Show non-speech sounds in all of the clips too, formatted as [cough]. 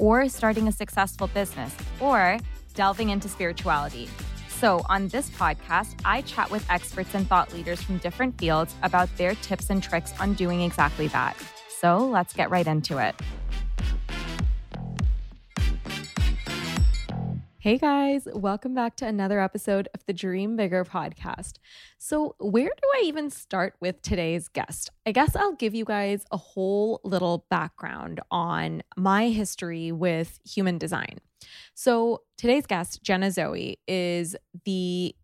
or starting a successful business, or delving into spirituality. So, on this podcast, I chat with experts and thought leaders from different fields about their tips and tricks on doing exactly that. So, let's get right into it. Hey guys, welcome back to another episode of the Dream Bigger podcast. So, where do I even start with today's guest? I guess I'll give you guys a whole little background on my history with human design. So, today's guest, Jenna Zoë, is the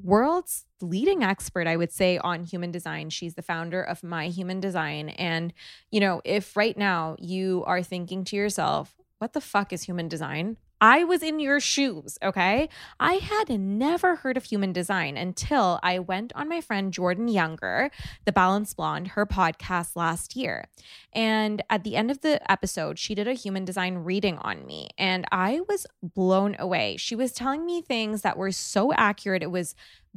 world's leading expert, I would say, on human design. She's the founder of My Human Design. And, you know, if right now you are thinking to yourself, what the fuck is human design? I was in your shoes, okay? I had never heard of human design until I went on my friend Jordan Younger, the Balanced Blonde, her podcast last year. And at the end of the episode, she did a human design reading on me, and I was blown away. She was telling me things that were so accurate, it was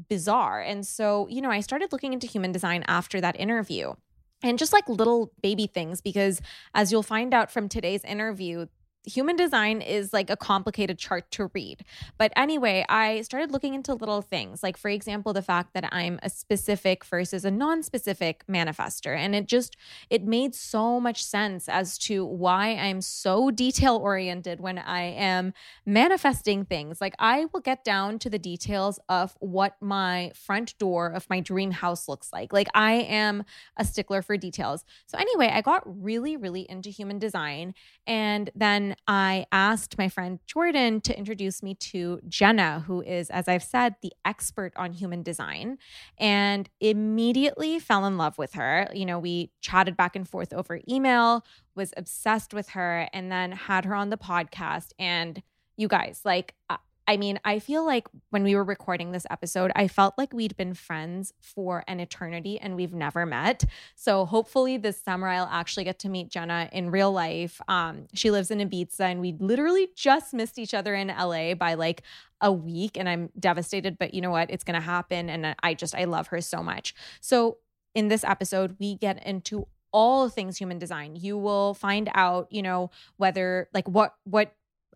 bizarre. And so, you know, I started looking into human design after that interview and just like little baby things because as you'll find out from today's interview human design is like a complicated chart to read. But anyway, I started looking into little things, like, for example, the fact that I'm a specific versus a non specific manifester. And it just, it made so much sense as to why I'm so detail oriented when I am manifesting things. Like, I will get down to the details of what my front door of my dream house looks like. Like, I am a stickler for details. So, anyway, I got really, really into human design. And then I asked my friend Jordan to introduce me to Jenna, who is, as I've said, the expert on human design, and immediately fell in love with her. You know, we chatted back and forth over email, was obsessed with her, and then had her on the podcast. And you guys, like, uh, I mean, I feel like when we were recording this episode, I felt like we'd been friends for an eternity and we've never met. So hopefully this summer I'll actually get to meet Jenna in real life. Um, she lives in Ibiza and we literally just missed each other in LA by like a week and I'm devastated, but you know what? It's going to happen. And I just, I love her so much. So in this episode, we get into all things human design. You will find out, you know, whether like what, what,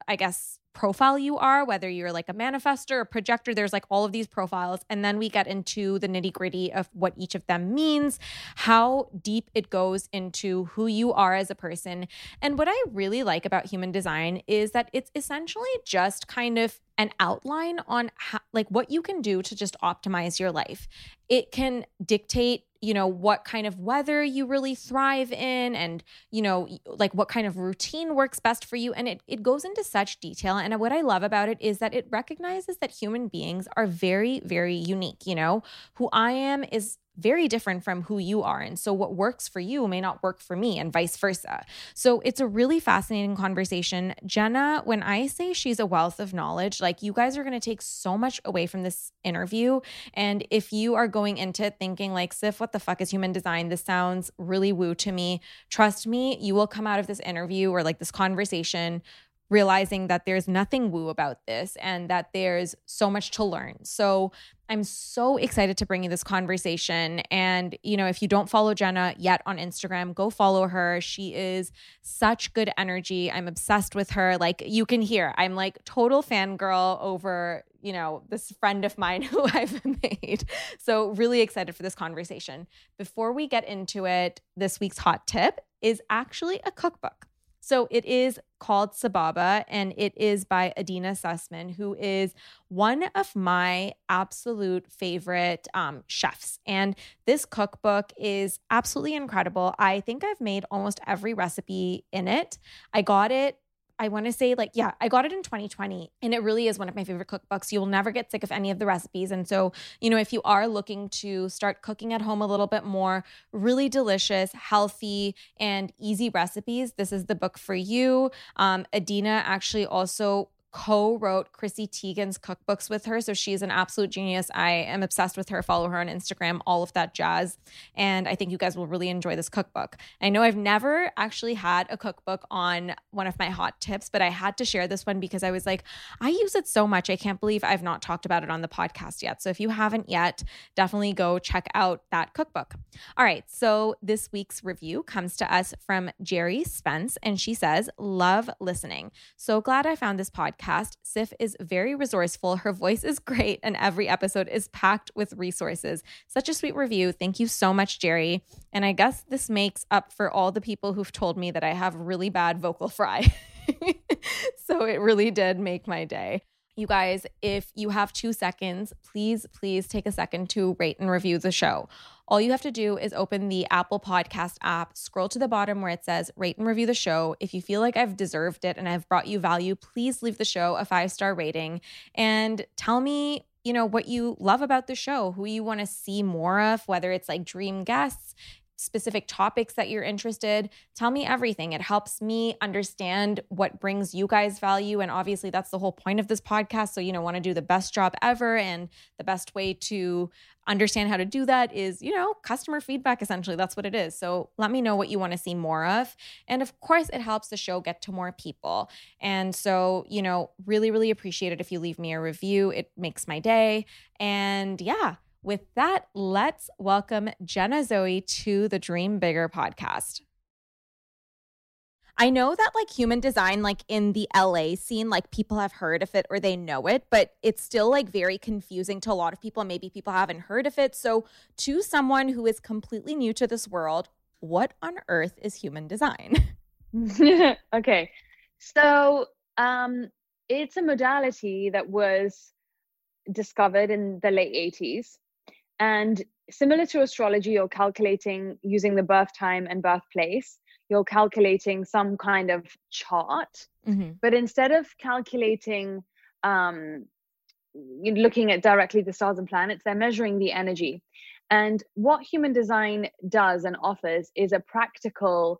I guess profile you are, whether you're like a manifester, a projector, there's like all of these profiles. And then we get into the nitty gritty of what each of them means, how deep it goes into who you are as a person. And what I really like about human design is that it's essentially just kind of an outline on how, like what you can do to just optimize your life. It can dictate you know what kind of weather you really thrive in and you know like what kind of routine works best for you. And it, it goes into such detail. And what i love about it is that it recognizes that human beings are very very unique you know? Who i am is very different from who you are. And so what works for you may not work for me and vice versa. So it's a really fascinating conversation. Jenna, when I say she's a wealth of knowledge, like you guys are going to take so much away from this interview. And if you are going into it thinking like, Siff, what the fuck is human design? This sounds really woo to me. Trust me, you will come out of this interview or like this conversation realizing that there's nothing woo about this and that there's so much to learn. So I'm so excited to bring you this conversation. And, you know, if you don't follow Jenna yet on Instagram, go follow her. She is such good energy. I'm obsessed with her. Like you can hear, I'm like total fangirl over, you know, this friend of mine [laughs] who I've made. So, really excited for this conversation. Before we get into it, this week's hot tip is actually a cookbook. So it is called Sababa and it is by Adeena Sussman, who is one of my absolute favorite um, chefs. And this cookbook is absolutely incredible. I think I've made almost every recipe in it. I got it I want to say, like, yeah, I got it in 2020 and it really is one of my favorite cookbooks. You will never get sick of any of the recipes. And so, you know, if you are looking to start cooking at home a little bit more, really delicious, healthy, and easy recipes, this is the book for you. Um, Adina actually also co-wrote Chrissy Teigen's cookbooks with her. So she's an absolute genius. I am obsessed with her. Follow her on Instagram, all of that jazz. And I think you guys will really enjoy this cookbook. I know I've never actually had a cookbook on one of my hot tips, but I had to share this one because I was like, I use it so much. I can't believe I've not talked about it on the podcast yet. So if you haven't yet, definitely go check out that cookbook. All right. So this week's review comes to us from Jerry Spence, and she says, Love listening. So glad I found this podcast podcast. Siff is very resourceful. Her voice is great, and every episode is packed with resources. Such a sweet review. Thank you so much, Jerry. And I guess this makes up for all the people who've told me that I have really bad vocal fry. [laughs] so it really did make my day. You guys, if you have two seconds, please, please take a second to rate and review the show. All you have to do is open the Apple Podcast app, scroll to the bottom where it says rate and review the show. If you feel like I've deserved it and I've brought you value, please leave the show a five star rating and tell me you know what you love about the show who you want to see more of whether it's like dream guests specific topics that you're interested, tell me everything. It helps me understand what brings you guys value. And obviously, that's the whole point of this podcast. So, you know, want to do the best job ever. And the best way to understand how to do that is, you know, customer feedback essentially. That's what it is. So, let me know what you want to see more of. And of course, it helps the show get to more people. And so, you know, really, really appreciate it if you leave me a review. It makes my day. And yeah, with that, let's welcome Jenna Zoë to the Dream Bigger podcast. I know that like human design, like in the LA scene, like people have heard of it or they know it, but it's still like very confusing to a lot of people. Maybe people haven't heard of it. So, to someone who is completely new to this world, what on earth is human design? [laughs] [laughs] okay. So, um, it's a modality that was discovered in the late 80s and similar to astrology, you're calculating using the birth time and birthplace, you're calculating some kind of chart. Mm-hmm. But instead of calculating, um, looking at directly the stars and planets, they're measuring the energy. And what human design does and offers is a practical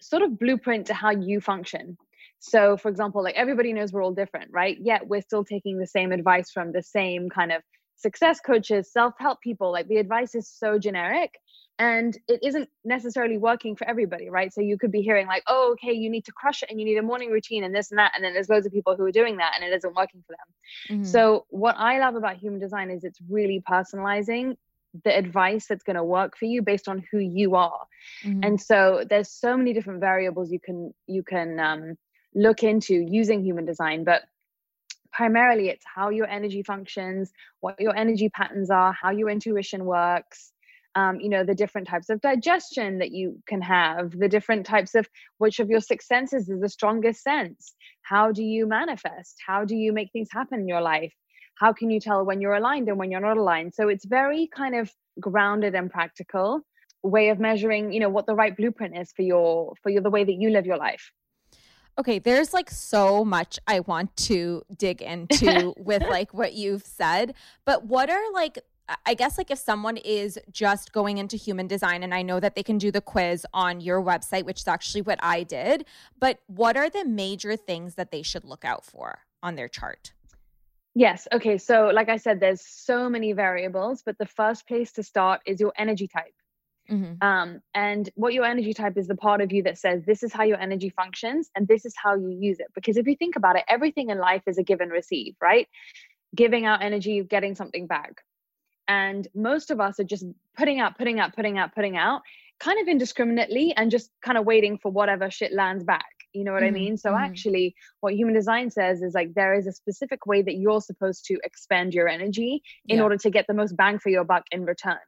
sort of blueprint to how you function. So, for example, like everybody knows we're all different, right? Yet we're still taking the same advice from the same kind of success coaches, self help people, like the advice is so generic and it isn't necessarily working for everybody, right? So you could be hearing, like, oh, okay, you need to crush it and you need a morning routine and this and that. And then there's loads of people who are doing that and it isn't working for them. Mm-hmm. So, what I love about human design is it's really personalizing the advice that's going to work for you based on who you are mm-hmm. and so there's so many different variables you can you can um, look into using human design but primarily it's how your energy functions what your energy patterns are how your intuition works um, you know the different types of digestion that you can have the different types of which of your six senses is the strongest sense. How do you manifest? How do you make things happen in your life? How can you tell when you're aligned and when you're not aligned? So it's very kind of grounded and practical way of measuring you know what the right blueprint is for your for your the way that you live your life Okay, there's like so much I want to dig into [laughs] with like what you've said, but what are like I guess like if someone is just going into human design and I know that they can do the quiz on your website, which is actually what I did, but what are the major things that they should look out for on their chart? Yes. Okay. So, like I said, there's so many variables, but the first place to start is your energy type. Mm-hmm. Um, and what your energy type is the part of you that says this is how your energy functions and this is how you use it. Because if you think about it, everything in life is a give and receive, right? Giving out energy, getting something back. And most of us are just putting out, putting out, putting out, putting out, kind of indiscriminately and just kind of waiting for whatever shit lands back. You know what mm-hmm. I mean? So mm-hmm. actually, what human design says is like there is a specific way that you're supposed to expend your energy in yeah. order to get the most bang for your buck in return.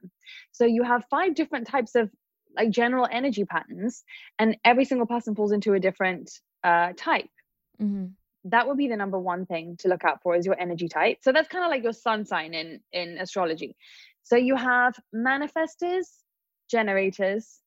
So you have five different types of like general energy patterns, and every single person falls into a different uh, type. Mm-hmm. That would be the number one thing to look out for is your energy type. So that's kind of like your sun sign in in astrology. So you have manifestors, generators,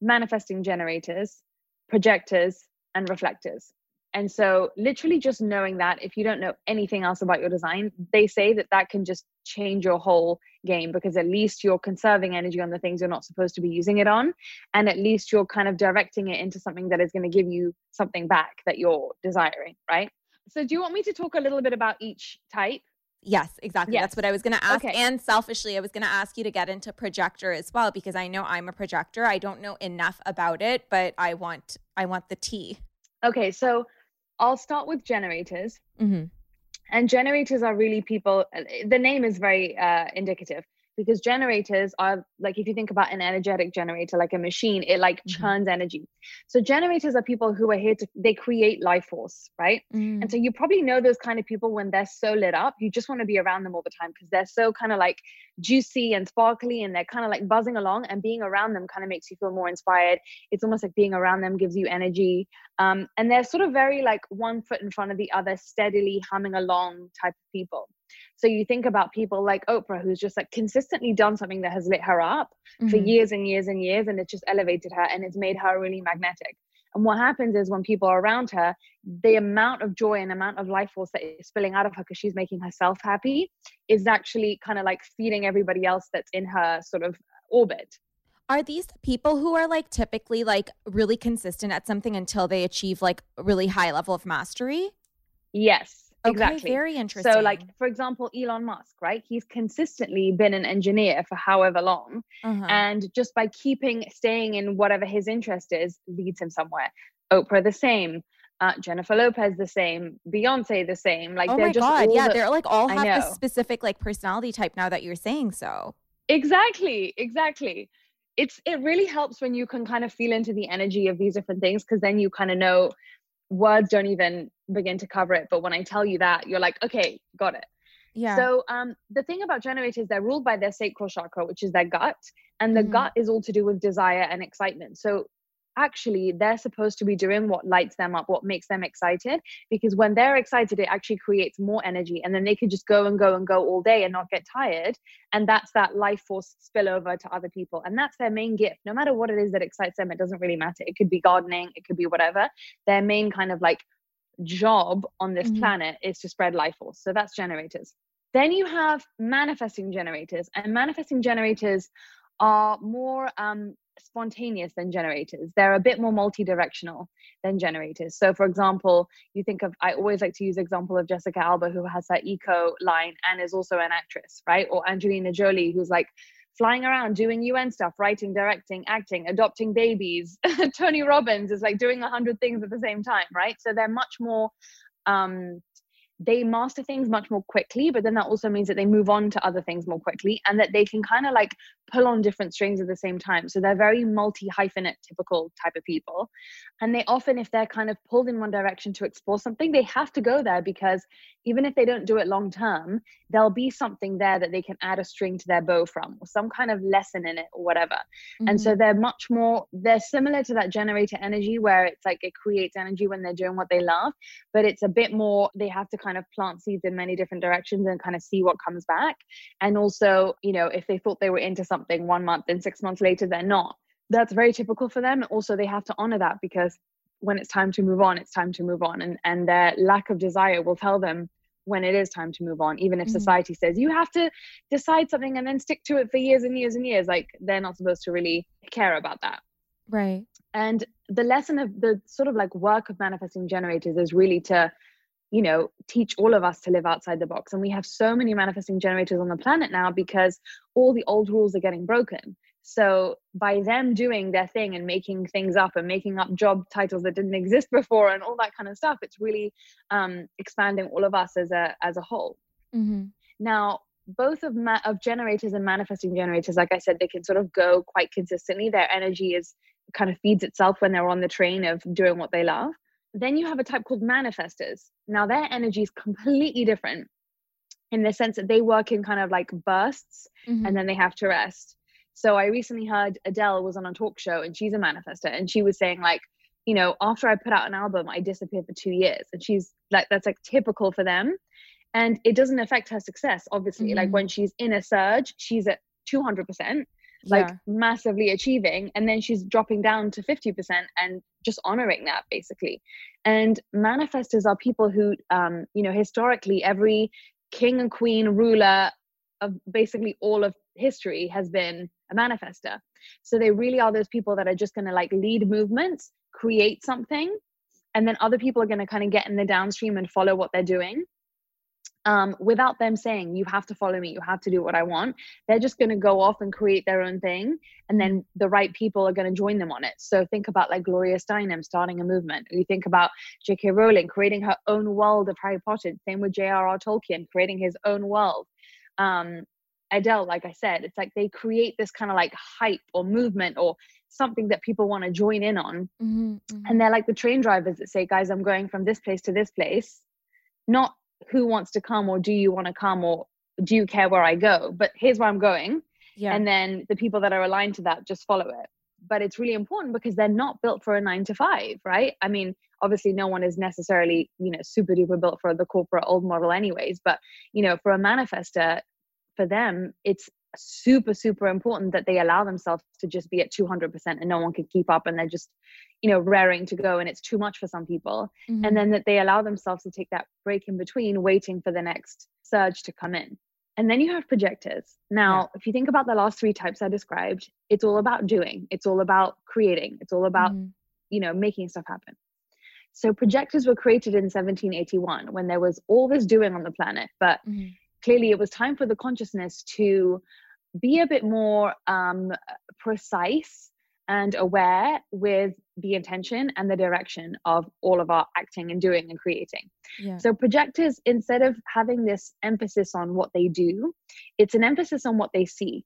manifesting generators, projectors, and reflectors. And so, literally, just knowing that if you don't know anything else about your design, they say that that can just change your whole game because at least you're conserving energy on the things you're not supposed to be using it on. And at least you're kind of directing it into something that is going to give you something back that you're desiring, right? So, do you want me to talk a little bit about each type? Yes, exactly. Yes. That's what I was going to ask. Okay. And selfishly, I was going to ask you to get into projector as well because I know I'm a projector. I don't know enough about it, but I want I want the tea. Okay, so I'll start with generators. Mm-hmm. And generators are really people, the name is very uh, indicative because generators are like if you think about an energetic generator like a machine it like mm-hmm. churns energy. So generators are people who are here to they create life force right? Mm. and so you probably know those kind of people when they're so lit up you just want to be around them all the time because they're so kind of like juicy and sparkly and they're kind of like buzzing along and being around them kind of makes you feel more inspired. It's almost like being around them gives you energy. Um, and they're sort of very like one foot in front of the other steadily humming along type of people so you think about people like Oprah, who's just like consistently done something that has lit her up mm-hmm. for years and years and years, and it's just elevated her and it's made her really magnetic. And what happens is when people are around her, the amount of joy and amount of life force that is spilling out of her because she's making herself happy is actually kind of like feeding everybody else that's in her sort of orbit. Are these people who are like typically like really consistent at something until they achieve like really high level of mastery? Yes. Okay, exactly. Very interesting. So, like for example, Elon Musk, right? He's consistently been an engineer for however long, uh-huh. and just by keeping staying in whatever his interest is, leads him somewhere. Oprah the same. Uh, Jennifer Lopez the same, Beyonce the same. Like oh they're my just god, yeah, the, they're like all have this specific like personality type now that you're saying so. Exactly, exactly. It's it really helps when you can kind of feel into the energy of these different things because then you kind of know words don't even begin to cover it but when i tell you that you're like okay got it. Yeah. So um the thing about generators they're ruled by their sacral chakra which is their gut and the mm-hmm. gut is all to do with desire and excitement. So actually they're supposed to be doing what lights them up, what makes them excited. Because when they're excited, it actually creates more energy. And then they could just go and go and go all day and not get tired. And that's that life force spillover to other people. And that's their main gift. No matter what it is that excites them, it doesn't really matter. It could be gardening, it could be whatever. Their main kind of like job on this mm-hmm. planet is to spread life force. So that's generators. Then you have manifesting generators, and manifesting generators are more um, spontaneous than generators. They're a bit more multi-directional than generators. So for example, you think of I always like to use example of Jessica Alba who has her eco line and is also an actress, right? Or Angelina Jolie who's like flying around doing UN stuff, writing, directing, acting, adopting babies. [laughs] Tony Robbins is like doing a hundred things at the same time, right? So they're much more um they master things much more quickly, but then that also means that they move on to other things more quickly and that they can kind of like pull on different strings at the same time. So they're very multi hyphenate typical type of people. And they often, if they're kind of pulled in one direction to explore something, they have to go there because even if they don't do it long term, there'll be something there that they can add a string to their bow from or some kind of lesson in it or whatever. Mm-hmm. And so mm-hmm. they're much more, they're similar to that generator energy where it's like it creates energy when they're doing what they love, but it's a bit more, they have to kind of plant seeds in many different directions and kind of see what comes back. And also, you know, if they thought they were into something one month and six months later they're not, that's very typical for them. Also, they have to honor that because when it's time to move on, it's time to move on. And, and their lack of desire will tell them when it is time to move on even if mm-hmm. society says you have to decide something and then stick to it for years and years and years like they're not supposed to really care about that right and the lesson of the sort of like work of manifesting generators is really to you know teach all of us to live outside the box and we have so many manifesting generators on the planet now because all the old rules are getting broken so by them doing their thing and making things up and making up job titles that didn't exist [laughs] before and all that kind of stuff, it's really um, expanding all of us as a as a whole. Mm-hmm. Now, both of ma- of generators and manifesting generators, like I said, they can sort of go quite consistently. Their energy is kind of feeds itself when they're on the train of doing what they love. Then you have a type called manifestors. Now their energy is completely different in the sense that they work in kind of like bursts mm-hmm. and then they have to rest. So I recently heard Adele was on a talk show and she's a manifester and she was saying like, you know, after I put out an album, I disappear for two years. And she's like, that's like typical for them. And it doesn't affect her success, obviously. Mm-hmm. Like when she's in a surge, she's at 200%, like yeah. massively achieving. And then she's dropping down to 50% and just honoring that basically. And manifestors are people who, um, you know, historically, every king and queen ruler of basically all of history has been a manifester. So they really are those people that are just going to like lead movements, create something, and then other people are going to kind of get in the downstream and follow what they're doing. Um, without them saying, you have to follow me, you have to do what I want. They're just going to go off and create their own thing. And then the right people are going to join them on it. So think about like Gloria Steinem starting a movement. You think about J.K. Rowling creating her own world of Harry Potter. Same with J.R.R. Tolkien creating his own world. Um, Adele, like I said, it's like they create this kind of like hype or movement or something that people want to join in on. Mm-hmm, mm-hmm. And they're like the train drivers that say, guys, I'm going from this place to this place, not who wants to come or do you want to come or do you care where I go, but here's where I'm going. Yeah. And then the people that are aligned to that just follow it. But it's really important because they're not built for a nine to five, right? I mean, obviously no one is necessarily, you know, super duper built for the corporate old model anyways, but you know, for a manifester, for them it's super super important that they allow themselves to just be at 200% and no one can keep up and they're just you know raring to go and it's too much for some people. Mm-hmm. and then that they allow themselves to take that break in between waiting for the next surge to come in. And then you have projectors. Now yeah. if you think about the last three types i described it's all about doing. It's all about creating. It's all about mm-hmm. you know making stuff happen. So projectors were created in 1781 when there was all this doing on the planet but mm-hmm clearly it was time for the consciousness to be a bit more um, precise and aware with the intention and the direction of all of our acting and doing and creating. Yeah. So, projectors, instead of having this emphasis on what they do, it's an emphasis on what they see.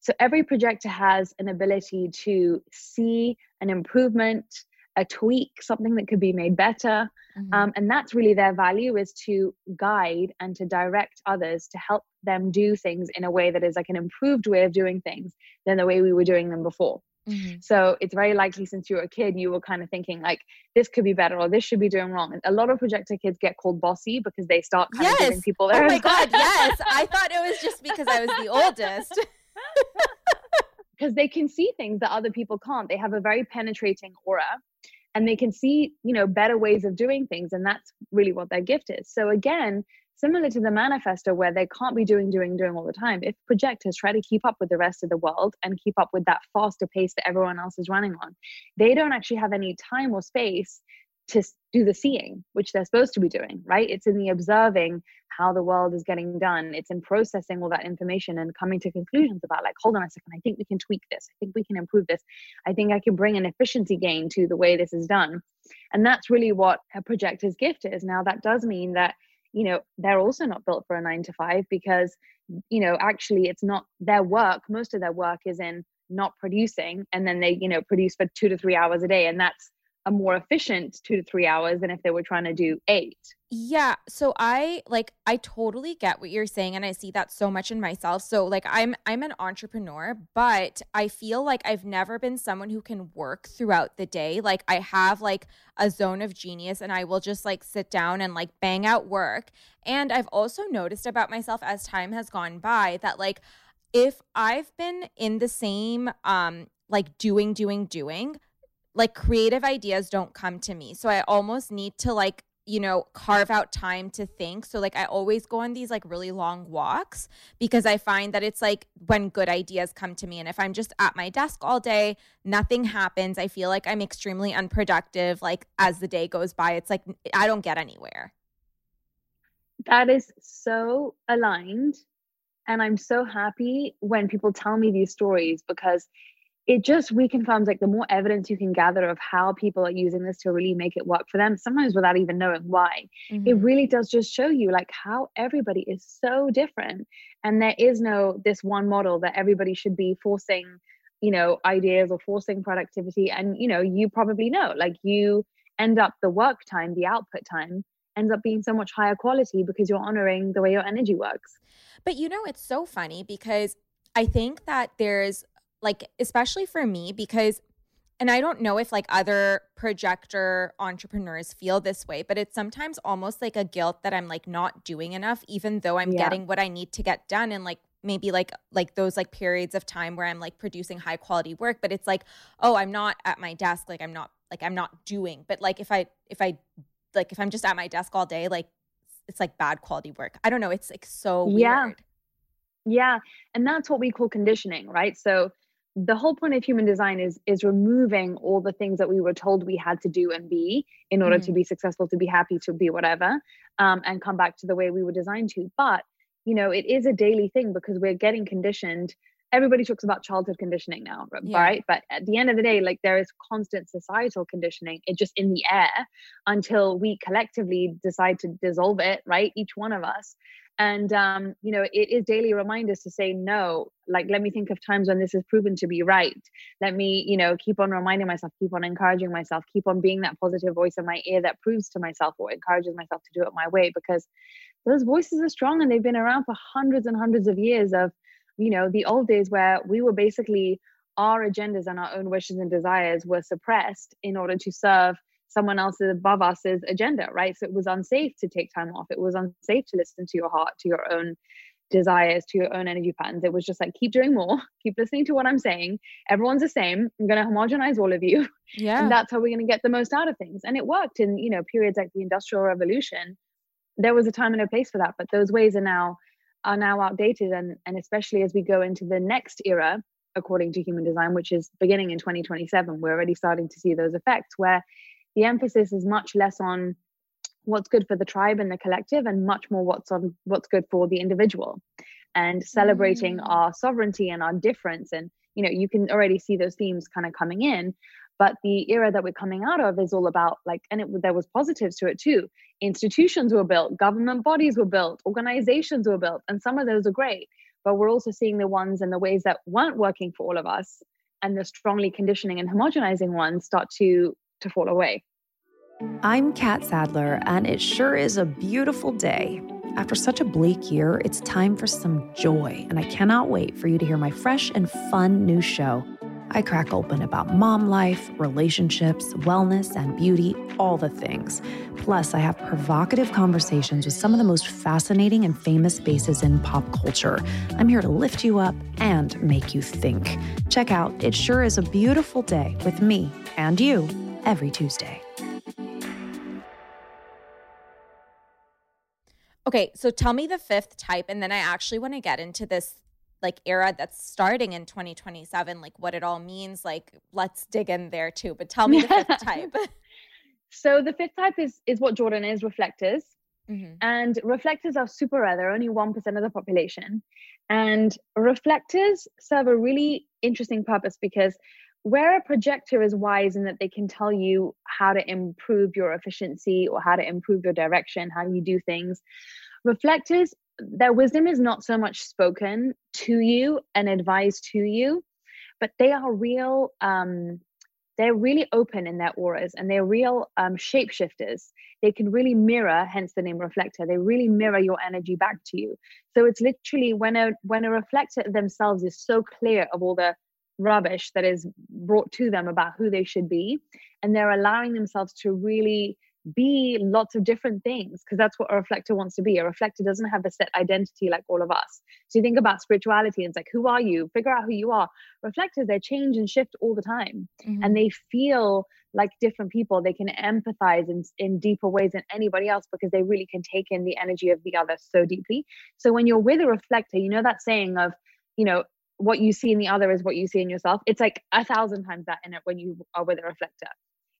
So, every projector has an ability to see an improvement, a tweak, something that could be made better. Mm-hmm. Um, and that's really their value is to guide and to direct others to help them do things in a way that is like an improved way of doing things than the way we were doing them before. Mm-hmm. So it's very likely since you were a kid, you were kind of thinking like this could be better or this should be doing wrong. And a lot of projector kids get called bossy because they start kind yes. of giving people their. Oh my god, [laughs] yes! I thought it was just because I was the oldest. [laughs] because they can see things that other people can't. They have a very penetrating aura and they can see you know better ways of doing things and that's really what their gift is so again similar to the manifester where they can't be doing doing doing all the time if projectors try to keep up with the rest of the world and keep up with that faster pace that everyone else is running on they don't actually have any time or space to do the seeing, which they're supposed to be doing, right? It's in the observing how the world is getting done. It's in processing all that information and coming to conclusions about, like, hold on a second, I think we can tweak this. I think we can improve this. I think I can bring an efficiency gain to the way this is done. And that's really what a projector's gift is. Now, that does mean that, you know, they're also not built for a nine to five because, you know, actually it's not their work. Most of their work is in not producing and then they, you know, produce for two to three hours a day. And that's, a more efficient two to three hours than if they were trying to do eight. Yeah. So I like I totally get what you're saying and I see that so much in myself. So like I'm I'm an entrepreneur, but I feel like I've never been someone who can work throughout the day. Like I have like a zone of genius and I will just like sit down and like bang out work. And I've also noticed about myself as time has gone by that like if I've been in the same um like doing doing doing like creative ideas don't come to me. So I almost need to like you know, carve out time to think. So like I always go on these like really long walks because I find that it's like when good ideas come to me and if I'm just at my desk all day, nothing happens. I feel like I'm extremely unproductive like as the day goes by. It's like I don't get anywhere. That is so aligned and I'm so happy when people tell me these stories because it just reconfirms like the more evidence you can gather of how people are using this to really make it work for them sometimes without even knowing why mm-hmm. it really does just show you like how everybody is so different and there is no this one model that everybody should be forcing you know ideas or forcing productivity and you know you probably know like you end up the work time the output time ends up being so much higher quality because you're honoring the way your energy works but you know it's so funny because I think that there's like especially for me because and I don't know if like other projector entrepreneurs feel this way, but it's sometimes almost like a guilt that I'm like not doing enough, even though I'm yeah. getting what I need to get done. And like maybe like like those like periods of time where I'm like producing high quality work, but it's like, oh, I'm not at my desk, like I'm not like I'm not doing. But like if I if I like if I'm just at my desk all day, like it's like bad quality work. I don't know. It's like so weird. yeah. Yeah. And that's what we call conditioning, right? So the whole point of human design is is removing all the things that we were told we had to do and be in order mm. to be successful to be happy to be whatever um, and come back to the way we were designed to. But you know it is a daily thing because we're getting conditioned. Everybody talks about childhood conditioning now yeah. right? But at the end of the day like there is constant societal conditioning it just in the air until we collectively decide to dissolve it right? Each one of us and um, you know it is daily reminders to say no like let me think of times when this has proven to be right. Let me you know keep on reminding myself keep on encouraging myself keep on being that positive voice in my ear that proves to myself or encourages myself to do it my way because those voices are strong and they've been around for hundreds and hundreds of years of you know the old days where we were basically our agendas and our own wishes and desires were suppressed in order to serve someone else's above us's agenda, right? So it was unsafe to take time off. It was unsafe to listen to your heart, to your own desires, to your own energy patterns. It was just like, keep doing more, [laughs] keep listening to what I'm saying. Everyone's the same. I'm going to homogenize all of you. [laughs] Yeah. And that's how we're going to get the most out of things. And it worked in, you know, periods like the Industrial Revolution. There was a time and a place for that, but those ways are now are now outdated and and especially as we go into the next era according to human design which is beginning in 2027 we're already starting to see those effects where the emphasis is much less on what's good for the tribe and the collective and much more what's on what's good for the individual and celebrating mm. our sovereignty and our difference and you know you can already see those themes kind of coming in but the era that we're coming out of is all about like and it, there was positives to it too institutions were built government bodies were built organizations were built and some of those are great but we're also seeing the ones and the ways that weren't working for all of us and the strongly conditioning and homogenizing ones start to to fall away. I'm Kat Sadler, and it sure is a beautiful day. After such a bleak year, it's time for some joy, and I cannot wait for you to hear my fresh and fun new show. I crack open about mom life, relationships, wellness, and beauty, all the things. Plus, I have provocative conversations with some of the most fascinating and famous faces in pop culture. I'm here to lift you up and make you think. Check out It Sure Is a Beautiful Day with me and you every Tuesday. Okay, so tell me the fifth type, and then I actually want to get into this like era that's starting in 2027, like what it all means. Like, let's dig in there too. But tell me the fifth [laughs] type. so the fifth type is is what Jordan is reflectors. Mm-hmm. And reflectors are super rare. They're only 1% of the population. And reflectors serve a really interesting purpose because where a projector is wise in that they can tell you how to improve your efficiency or how to improve your direction, how you do things, reflectors, their wisdom is not so much spoken to you and advised to you, but they are real. Um, they're really open in their auras and they're real um, shapeshifters. They can really mirror, hence the name reflector. They really mirror your energy back to you. So it's literally when a when a reflector themselves is so clear of all the rubbish that is brought to them about who they should be and they're allowing themselves to really be lots of different things because that's what a reflector wants to be. A reflector doesn't have a set identity like all of us. So you think about spirituality and it's like, who are you? Figure out who you are. Reflectors, they change and shift all the time mm-hmm. and they feel like different people. They can empathize in, in deeper ways than anybody else because they really can take in the energy of the other so deeply. So when you're with a reflector, you know that saying of, you know, what you see in the other is what you see in yourself. It's like a thousand times that in it when you are with a reflector.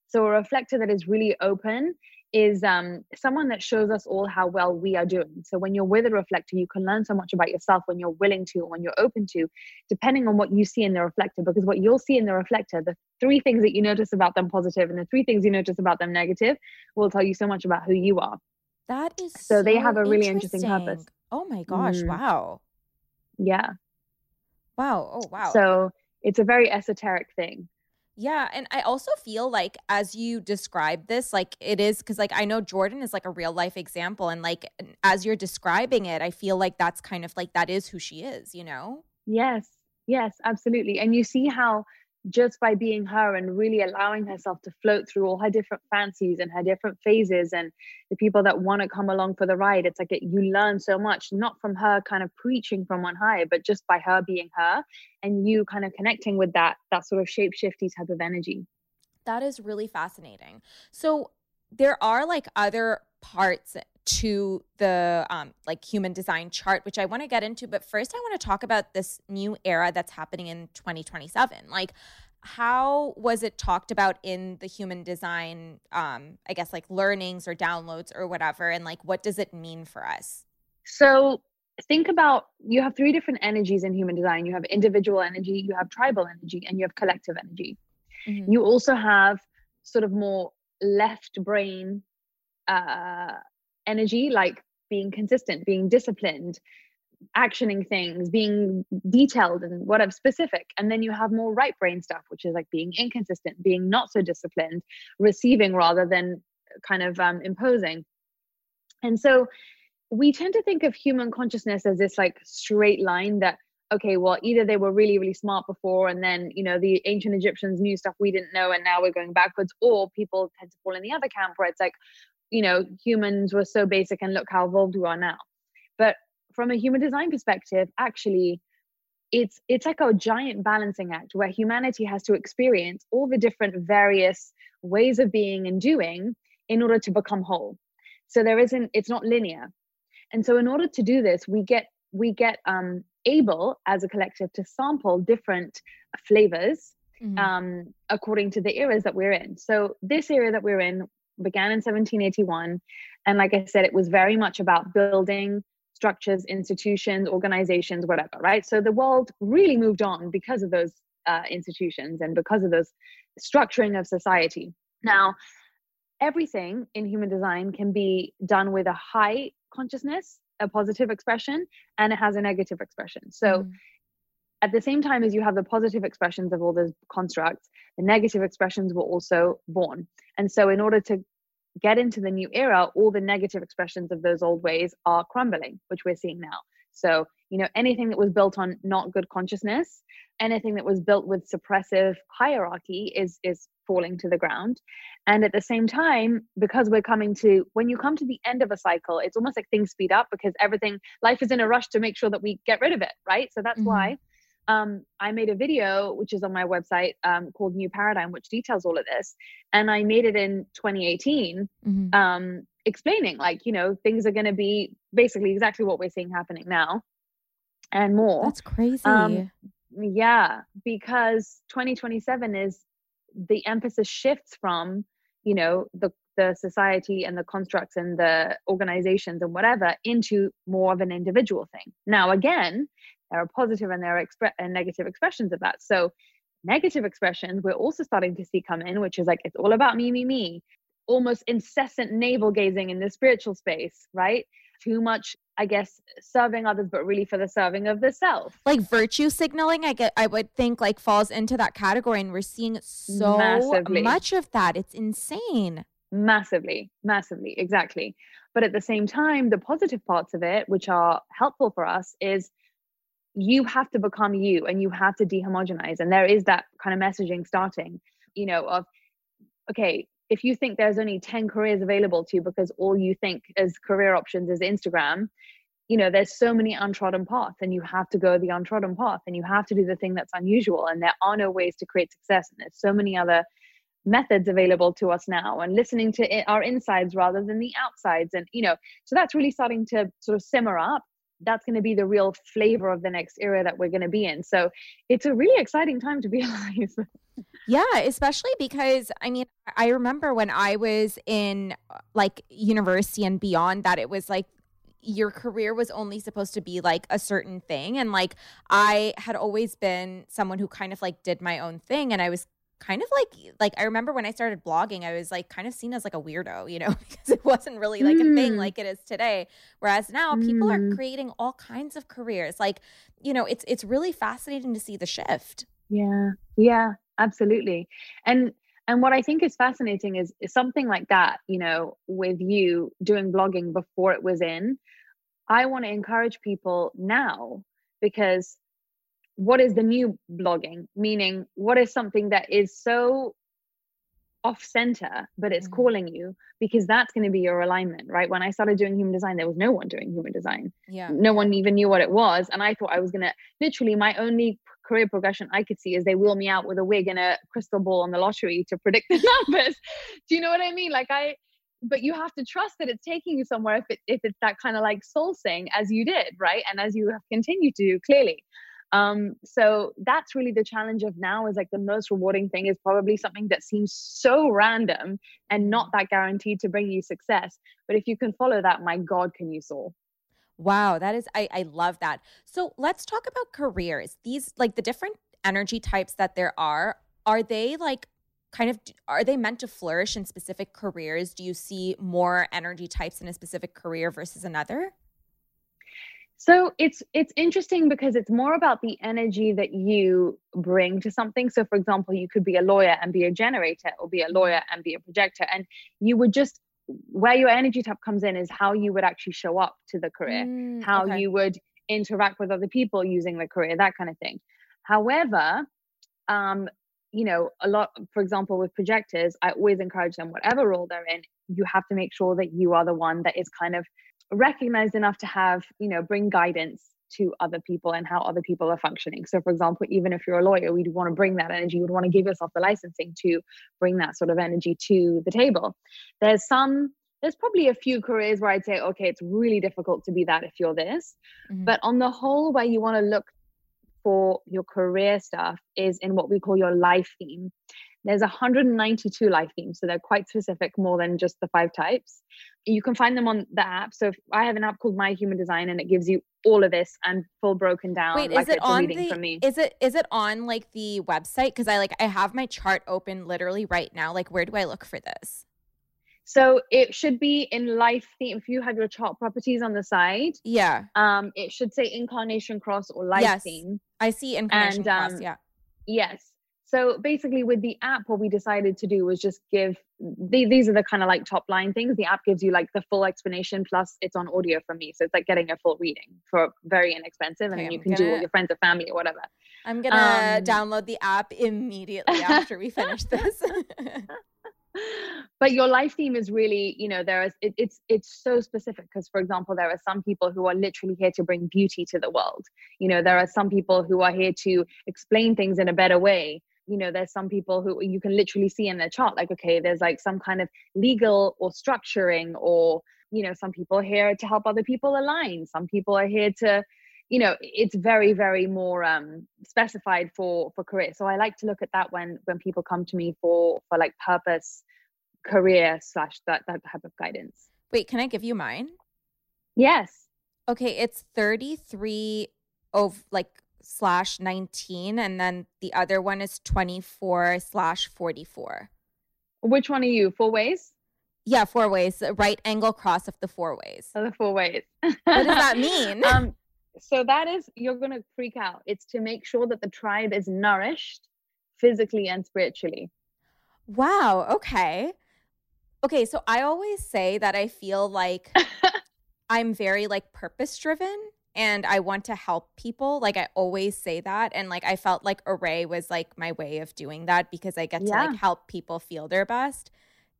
So a reflector that is really open is um, someone that shows us all how well we are doing. So when you're with a reflector, you can learn so much about yourself when you're willing to, when you're open to, depending on what you see in the reflector. Because what you'll see in the reflector, the three things that you notice about them positive and the three things you notice about them negative, will tell you so much about who you are. That is so, so they have a really interesting, interesting purpose. Oh my gosh! Mm. Wow. Yeah. Wow. Oh, wow. So it's a very esoteric thing. Yeah. And I also feel like as you describe this, like it is because, like, I know Jordan is like a real life example. And like, as you're describing it, I feel like that's kind of like that is who she is, you know? Yes. Yes, absolutely. And you see how just by being her and really allowing herself to float through all her different fancies and her different phases and the people that want to come along for the ride it's like it, you learn so much not from her kind of preaching from on high but just by her being her and you kind of connecting with that that sort of shapeshifty type of energy. That is really fascinating. So there are like other parts to the um, like human design chart which i want to get into but first i want to talk about this new era that's happening in 2027 like how was it talked about in the human design um, i guess like learnings or downloads or whatever and like what does it mean for us? So think about you have three different energies in human design. You have individual energy you have tribal energy and you have collective energy. Mm-hmm. you also have sort of more left brain uh, energy like being consistent being disciplined actioning things being detailed and whatever specific. And then you have more right brain stuff which is like being inconsistent being not so disciplined receiving rather than kind of um, imposing. And so we tend to think of human consciousness as this like straight line that okay well either they were really really smart before and then you know the ancient egyptians knew stuff we didn't know and now we're going backwards or people tend to fall in the other camp where it's like you know humans were so basic and look how evolved we are now. But from a human design perspective actually it's it's like a giant balancing act where humanity has to experience all the different various ways of being and doing in order to become whole. So there isn't it's not linear. And so in order to do this we get we get um able as a collective to sample different flavors mm-hmm. um according to the eras that we're in. So this era that we're in began in 1781. And like I said, it was very much about building structures, institutions, organizations, whatever, right? So the world really moved on because of those uh, institutions and because of those structuring of society. Now, everything in human design can be done with a high consciousness, a positive expression, and it has a negative expression. So mm. At the same time as you have the positive expressions of all those constructs, the negative expressions were also born. And so, in order to get into the new era, all the negative expressions of those old ways are crumbling, which we're seeing now. So, you know, anything that was built on not good consciousness, anything that was built with suppressive hierarchy is is falling to the ground. And at the same time, because we're coming to when you come to the end of a cycle, it's almost like things speed up because everything life is in a rush to make sure that we get rid of it, right? So that's mm-hmm. why um, I made a video, which is on my website um, called New Paradigm, which details all of this. And I made it in 2018, mm-hmm. um, explaining like, you know, things are going to be basically exactly what we're seeing happening now and more. That's crazy. Um, yeah, because 2027 is the emphasis shifts from, you know, the the society and the constructs and the organizations and whatever into more of an individual thing. Now, again, there are positive and there are expre- and negative expressions of that. So negative expressions we're also starting to see come in, which is like it's all about me, me, me. Almost incessant navel gazing in the spiritual space, right? Too much, I guess, serving others, but really for the serving of the self. Like virtue signaling, I get I would think like falls into that category. And we're seeing so Massively. much of that. It's insane. Massively, massively, exactly. But at the same time, the positive parts of it, which are helpful for us, is you have to become you and you have to dehomogenize and there is that kind of messaging starting you know of okay if you think there's only 10 careers available to you because all you think as career options is Instagram, you know, there's so many untrodden paths and you have to go the untrodden path and you have to do the thing that's unusual. And there are no ways to create success. And there's so many other methods available to us now and listening to our insides rather than the outsides. And, you know, so that's really starting to sort of simmer up. That's going to be the real flavor of the next era that we're going to be in. So it's a really exciting time to be [laughs] alive. Yeah, especially because I mean, I remember when I was in uh, like university and beyond that, it was like your career was only supposed to be like a certain thing. And like I had always been someone who kind of like did my own thing and I was kind of like like I remember when I started blogging, I was like kind of seen as like a weirdo, you know, [laughs] because it wasn't really like mm. a thing mm. like it is today. Whereas now mm. people are mm. creating all kinds of careers. Like, you know, it's it's really fascinating to see the shift. Yeah. Yeah, absolutely. And and what I think is fascinating is, is something like that, you know, with you doing blogging before it was in. I want to encourage people now because what is the new blogging? Meaning what is something that is so off center but it's mm-hmm. calling you because that's going to be your alignment right? When i started doing human design there was no one doing human design. Yeah. No one even knew what it was and i thought i was going to literally my only career progression i could see is they wheel me out with a wig and a crystal ball on the lottery to predict the [laughs] numbers. Do you know what i mean? Like i but you have to trust that it's taking you somewhere if it if it's that kind of like soul saying as you did right? And as you have continued to do clearly um, so that's really the challenge of now is like the most rewarding thing is probably something that seems so random and not that guaranteed to bring you success. But if you can follow that, my God, can you soar? Wow, that is I, I love that. So let's talk about careers. These like the different energy types that there are, are they like kind of are they meant to flourish in specific careers? Do you see more energy types in a specific career versus another? So it's it's interesting because it's more about the energy that you bring to something. So for example, you could be a lawyer and be a generator or be a lawyer and be a projector and you would just where your energy type comes in is how you would actually show up to the career, mm, how okay. you would interact with other people using the career, that kind of thing. However, um, you know, a lot, for example, with projectors, I always encourage them, whatever role they're in, you have to make sure that you are the one that is kind of recognized enough to have you know bring guidance to other people and how other people are functioning. So for example even if you're a lawyer we'd want to bring that energy. You would want to give yourself the licensing to bring that sort of energy to the table. There's some there's probably a few careers where i'd say okay it's really difficult to be that if you're this. Mm-hmm. but on the whole where you want to look for your career stuff is in what we call your life theme. There's 192 life themes, so they're quite specific, more than just the five types. You can find them on the app. So I have an app called My Human Design, and it gives you all of this and full broken down. Wait, like is it on the? Is it is it on like the website? Because I like I have my chart open literally right now. Like, where do I look for this? So it should be in life theme. If you have your chart properties on the side, yeah, um, it should say incarnation cross or life yes, theme. I see incarnation and, cross. Um, yeah. Yes. So basically, with the app, what we decided to do was just give the, these are the kind of like top line things. The app gives you like the full explanation, plus it's on audio from me, so it's like getting a full reading for very inexpensive, and okay, you can gonna, do it with your friends or family or whatever. I'm gonna um, download the app immediately after we finish this. [laughs] but your life theme is really you know there is it, it's it's so specific because for example there are some people who are literally here to bring beauty to the world you know there are some people who are here to explain things in a better way you know there's some people who you can literally see in their chart like okay there's like some kind of legal or structuring or you know some people are here to help other people align. Some people are here to you know it's very very more um specified for for career. So i like to look at that when when people come to me for for like purpose career slash that that type of guidance. Wait can i give you mine? Yes. Okay it's 33 of like slash 19 and then the other one is 24 slash 44 which one are you four ways? Yeah four ways right angle cross of the four ways. Oh, the four ways. [laughs] What does that mean? [laughs] Um so that is you're gonna freak out. It's to make sure that the tribe is nourished physically and spiritually. Wow okay. Okay so i always say that i feel like [laughs] i'm very like purpose driven and I want to help people. Like I always say that. And like I felt like Arrae was like my way of doing that because I get yeah. to like help people feel their best.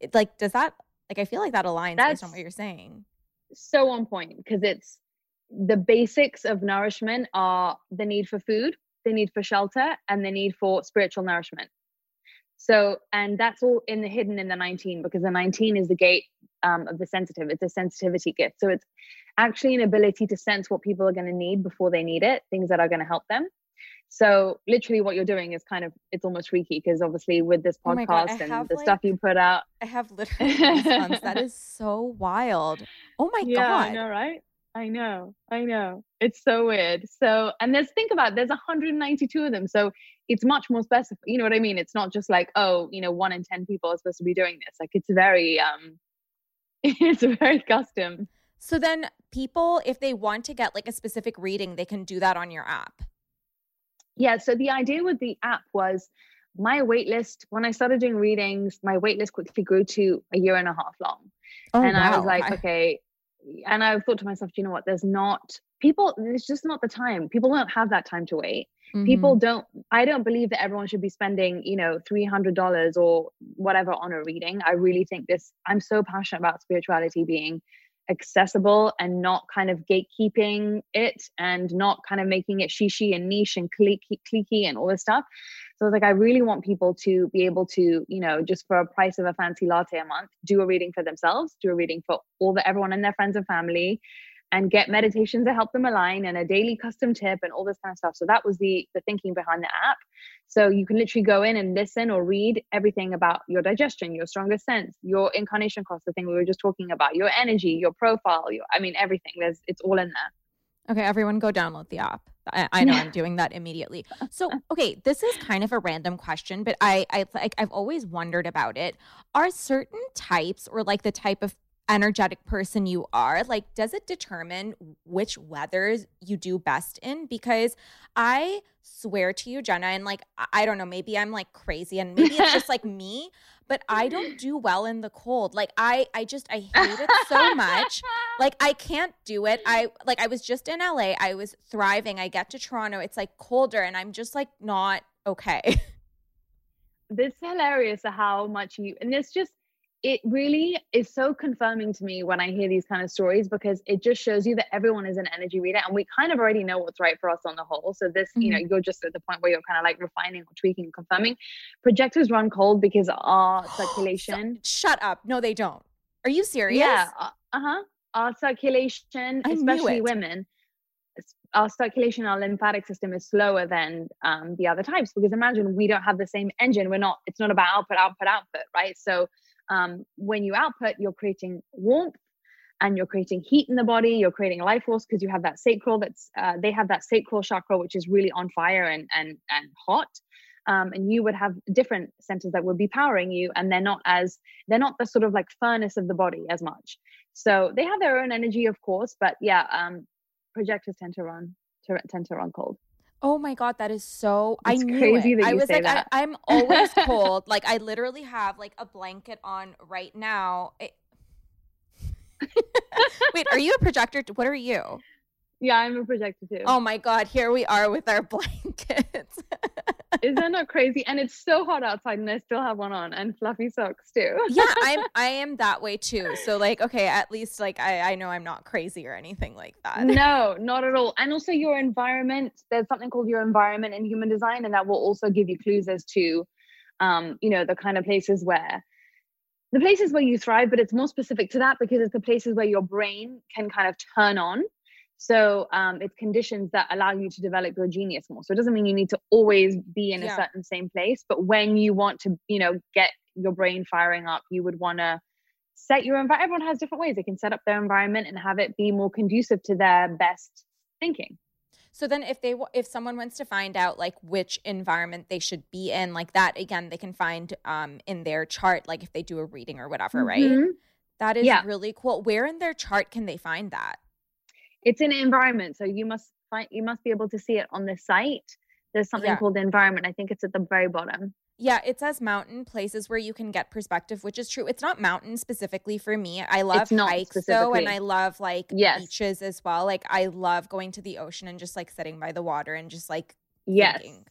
it, like does that like I feel like that aligns That's- based on what you're saying. so on point because it's the basics of nourishment are the need for food, the need for shelter, and the need for spiritual nourishment. So, and that's all in the hidden in the 19 because the 19 is the gate um, of the sensitive. It's a sensitivity gift. So it's actually an ability to sense what people are going to need before they need it, things that are going to help them. So literally what you're doing is kind of it's almost freaky because obviously with this Oh God, podcast and have, the stuff you put out. I have [laughs] literally that is so wild. Oh my yeah, god. I know, right? I know, I know. It's so weird. So, and there's think about it, there's 192 of them. So it's much more specific. You know what I mean? It's not just like, oh, you know, one in 10 people are supposed to be doing this. Like it's very, um, [laughs] it's very custom. So then people if they want to get like a specific reading, they can do that on your app. Yeah. So the idea with the app was my wait list. When I started doing readings, my wait list quickly grew to a year and a half long. Oh, and I was like, okay. And I thought to myself, "Do you know what? There's not people. It's just not the time. People don't have that time to wait. Mm-hmm. People don't. I don't believe that everyone should be spending, you know, three hundred dollars or whatever on a reading. I really think this. I'm so passionate about spirituality being accessible and not kind of gatekeeping it and not kind of making it shishi and niche and cliquey, cliquey and all this stuff. So I was like, I really want people to be able to, you know, just for a price of a fancy latte a month, do a reading for themselves, do a reading for all the everyone and their friends and family, and get meditations to help them align and a daily custom tip and all this kind of stuff. So that was the the thinking behind the app. So you can literally go in and listen or read everything about your digestion, your strongest sense, your incarnation cross, the thing we were just talking about, your energy, your profile, your I mean everything. There's it's all in there. Okay, everyone go download the app. I, I know I'm doing that immediately. [laughs] So, okay, this is kind of a random question, but I, I like I've always wondered about it. Are certain types or like the type of energetic person you are, like does it determine which weathers you do best in? Because I swear to you, Jenna, and like I- don't know, maybe I'm like crazy and maybe it's just [laughs] like me, but I don't do well in the cold. Like I I just I hate it so much [laughs] like I can't do it. I like I was just in LA. I was thriving. I get to Toronto. It's like colder and I'm just like not okay. [laughs] this is hilarious how much you and it's just it really is so confirming to me when I hear these kind of stories because it just shows you that everyone is an energy reader and we kind of already know what's right for us on the whole. So this, you know, you're just at the point where you're kind of like refining or tweaking, confirming. Projectors run cold because our [gasps] circulation. Shut up. No, they don't. Are you serious? Yeah. Uh huh. Our circulation, I especially women, our circulation, our lymphatic system is slower than um, the other types because imagine we don't have the same engine. We're not. It's not about output, output, output, right? So um, when you output, you're creating warmth and you're creating heat in the body. You're creating a life force because you have that sacral. That's uh, they have that sacral chakra, which is really on fire and and and hot. Um, and you would have different centers that would be powering you, and they're not as they're not the sort of like furnace of the body as much. So they have their own energy, of course, but yeah, um, projectors tend to run to, tend to run cold. Oh my god, that is so. I knew crazy it. That you I was like. I, I'm [laughs] always cold. like I literally have like a blanket on right now. It- [laughs] Wait, are you a projector? What are you? Yeah, I'm a projector too. Oh my god, here we are with our [laughs] blankets. Is that not crazy? And it's so hot outside, and I still have one on and fluffy socks too. yeah, I'm [laughs] I am that way too. So like, okay, at least like I I know I'm not crazy or anything like that. no, not at all. And also your environment. There's something called your environment in human design, and that will also give you clues as to, um, you know, the kind of places where, the places where you thrive. But it's more specific to that because it's the places where your brain can kind of turn on. So um, it's conditions that allow you to develop your genius more. So it doesn't mean you need to always be in Yeah. a certain same place, but when you want to, you know, get your brain firing up, you would want to set your environment. Everyone has different ways they can set up their environment and have it be more conducive to their best thinking. So then if they if someone wants to find out like which environment they should be in like that again they can find um in their chart like if they do a reading or whatever, right? Mhm. That is Yeah. really cool. Where in their chart can they find that? It's an environment, so you must find you must be able to see it on the site. There's something Yeah. called environment. I think it's at the very bottom. Yeah, it says mountain places where you can get perspective, which is true. It's not mountain specifically for me. I love hikes though, and I love like Yes. beaches as well. Like I love going to the ocean and just like sitting by the water and just like Yes. thinking.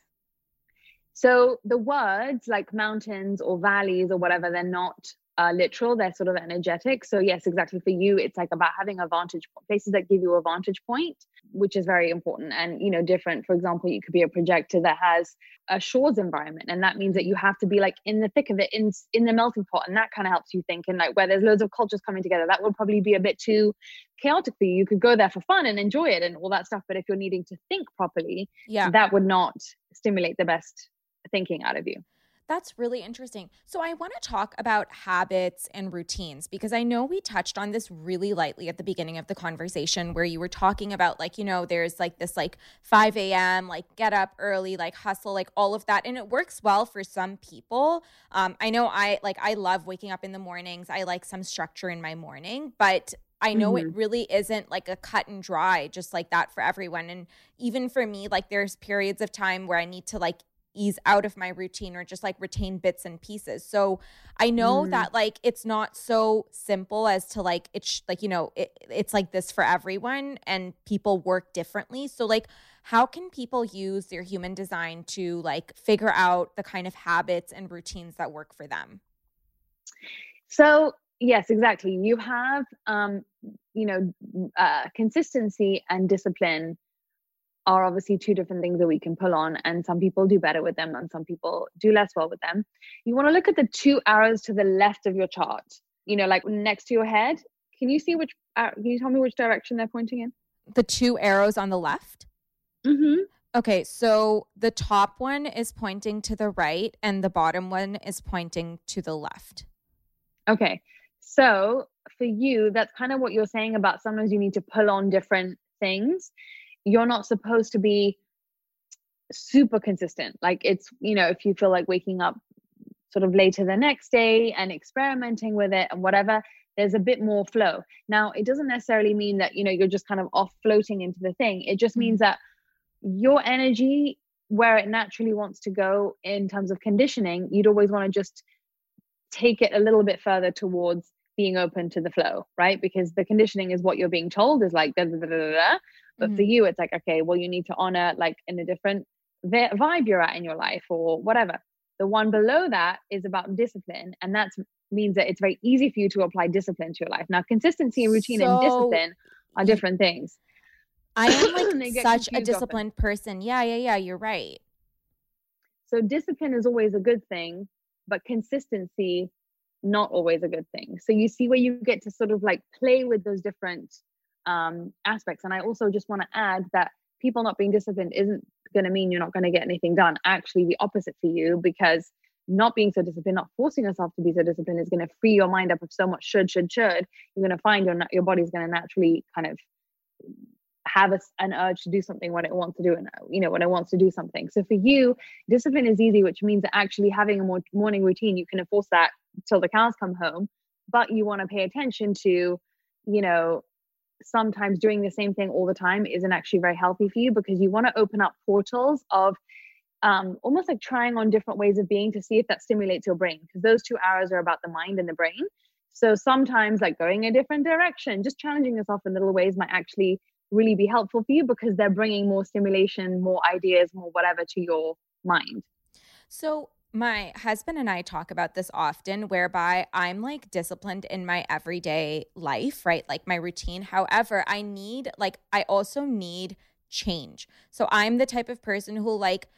So the words like mountains or valleys or whatever, they're not uh, literal they're sort of energetic. So yes exactly for you it's like about having a vantage places that give you a vantage point which is very important and you know different. For example you could be a projector that has a shores environment and that means that you have to be like in the thick of it in in the melting pot and that kind of helps you think and like where there's loads of cultures coming together that would probably be a bit too chaotic for you. You could go there for fun and enjoy it and all that stuff but if you're needing to think properly Yeah. that would not stimulate the best thinking out of you That's really interesting. So, I want to talk about habits and routines because I know we touched on this really lightly at the beginning of the conversation where you were talking about, like, you know, there's like this like 5 a.m., like get up early, like hustle, like all of that. And it works well for some people. Um, I know I like, I love waking up in the mornings, I like some structure in my morning, but I know it really isn't like a cut and dry, just like that for everyone. And even for me, like, there's periods of time where I need to like ease out of my routine or just like retain bits and pieces. So I know Mm. that like it's not so simple as to like it's like you know it, it's like this for everyone and people work differently. So like how can people use their human design to like figure out the kind of habits and routines that work for them? So yes, exactly. You have, um, you know, uh, consistency and discipline are obviously two different things that we can pull on, and some people do better with them, and some people do less well with them. You want to look at the two arrows to the left of your chart. You know, like next to your head. Can you see which? Uh, can you tell me which direction they're pointing in? The two arrows on the left? Mm-hmm. Okay, so the top one is pointing to the right and the bottom one is pointing to the left. Okay. So for you, that's kind of what you're saying about sometimes you need to pull on different things. You're not supposed to be super consistent. Like it's, you know, if you feel like waking up sort of later the next day and experimenting with it and whatever, there's a bit more flow. Now, it doesn't necessarily mean that, you know, you're just kind of off floating into the thing. It just means mm-hmm. that your energy, where it naturally wants to go in terms of conditioning, you'd always want to just take it a little bit further towards being open to the flow, right? Because the conditioning is what you're being told is like da da da da da. But for Mhm. you, it's like okay, well, you need to honor like in a different vibe you're at in your life or whatever. The one below that is about discipline, and that means that it's very easy for you to apply discipline to your life. Now, consistency, and routine, and discipline are different things. I am like [clears throat] such a confused often. disciplined person. Yeah, yeah, yeah, you're right. So discipline is always a good thing, but consistency not always a good thing. So you see where you get to sort of like play with those different um, aspects. And I also just want to add that people not being disciplined isn't going to mean you're not going to get anything done. Actually, the opposite for you because not being so disciplined, not forcing yourself to be so disciplined is going to free your mind up of so much should, should, should. You're going to find your your body's going to naturally kind of have a, an urge to do something when it wants to do it you know when it wants to do something so for you discipline is easy which means that actually having a more morning routine you can enforce that till the cows come home but you want to pay attention to you know sometimes doing the same thing all the time isn't actually very healthy for you because you want to open up portals of um, almost like trying on different ways of being to see if that stimulates your brain because those two hours are about the mind and the brain. So sometimes like going a different direction just challenging yourself in little ways might actually really be helpful for you because they're bringing more stimulation more ideas more whatever to your mind. So, my husband and I talk about this often, whereby I'm like disciplined in my everyday life, right? Like my routine. However, I need, like, I also need change. So, I'm the type of person who, like,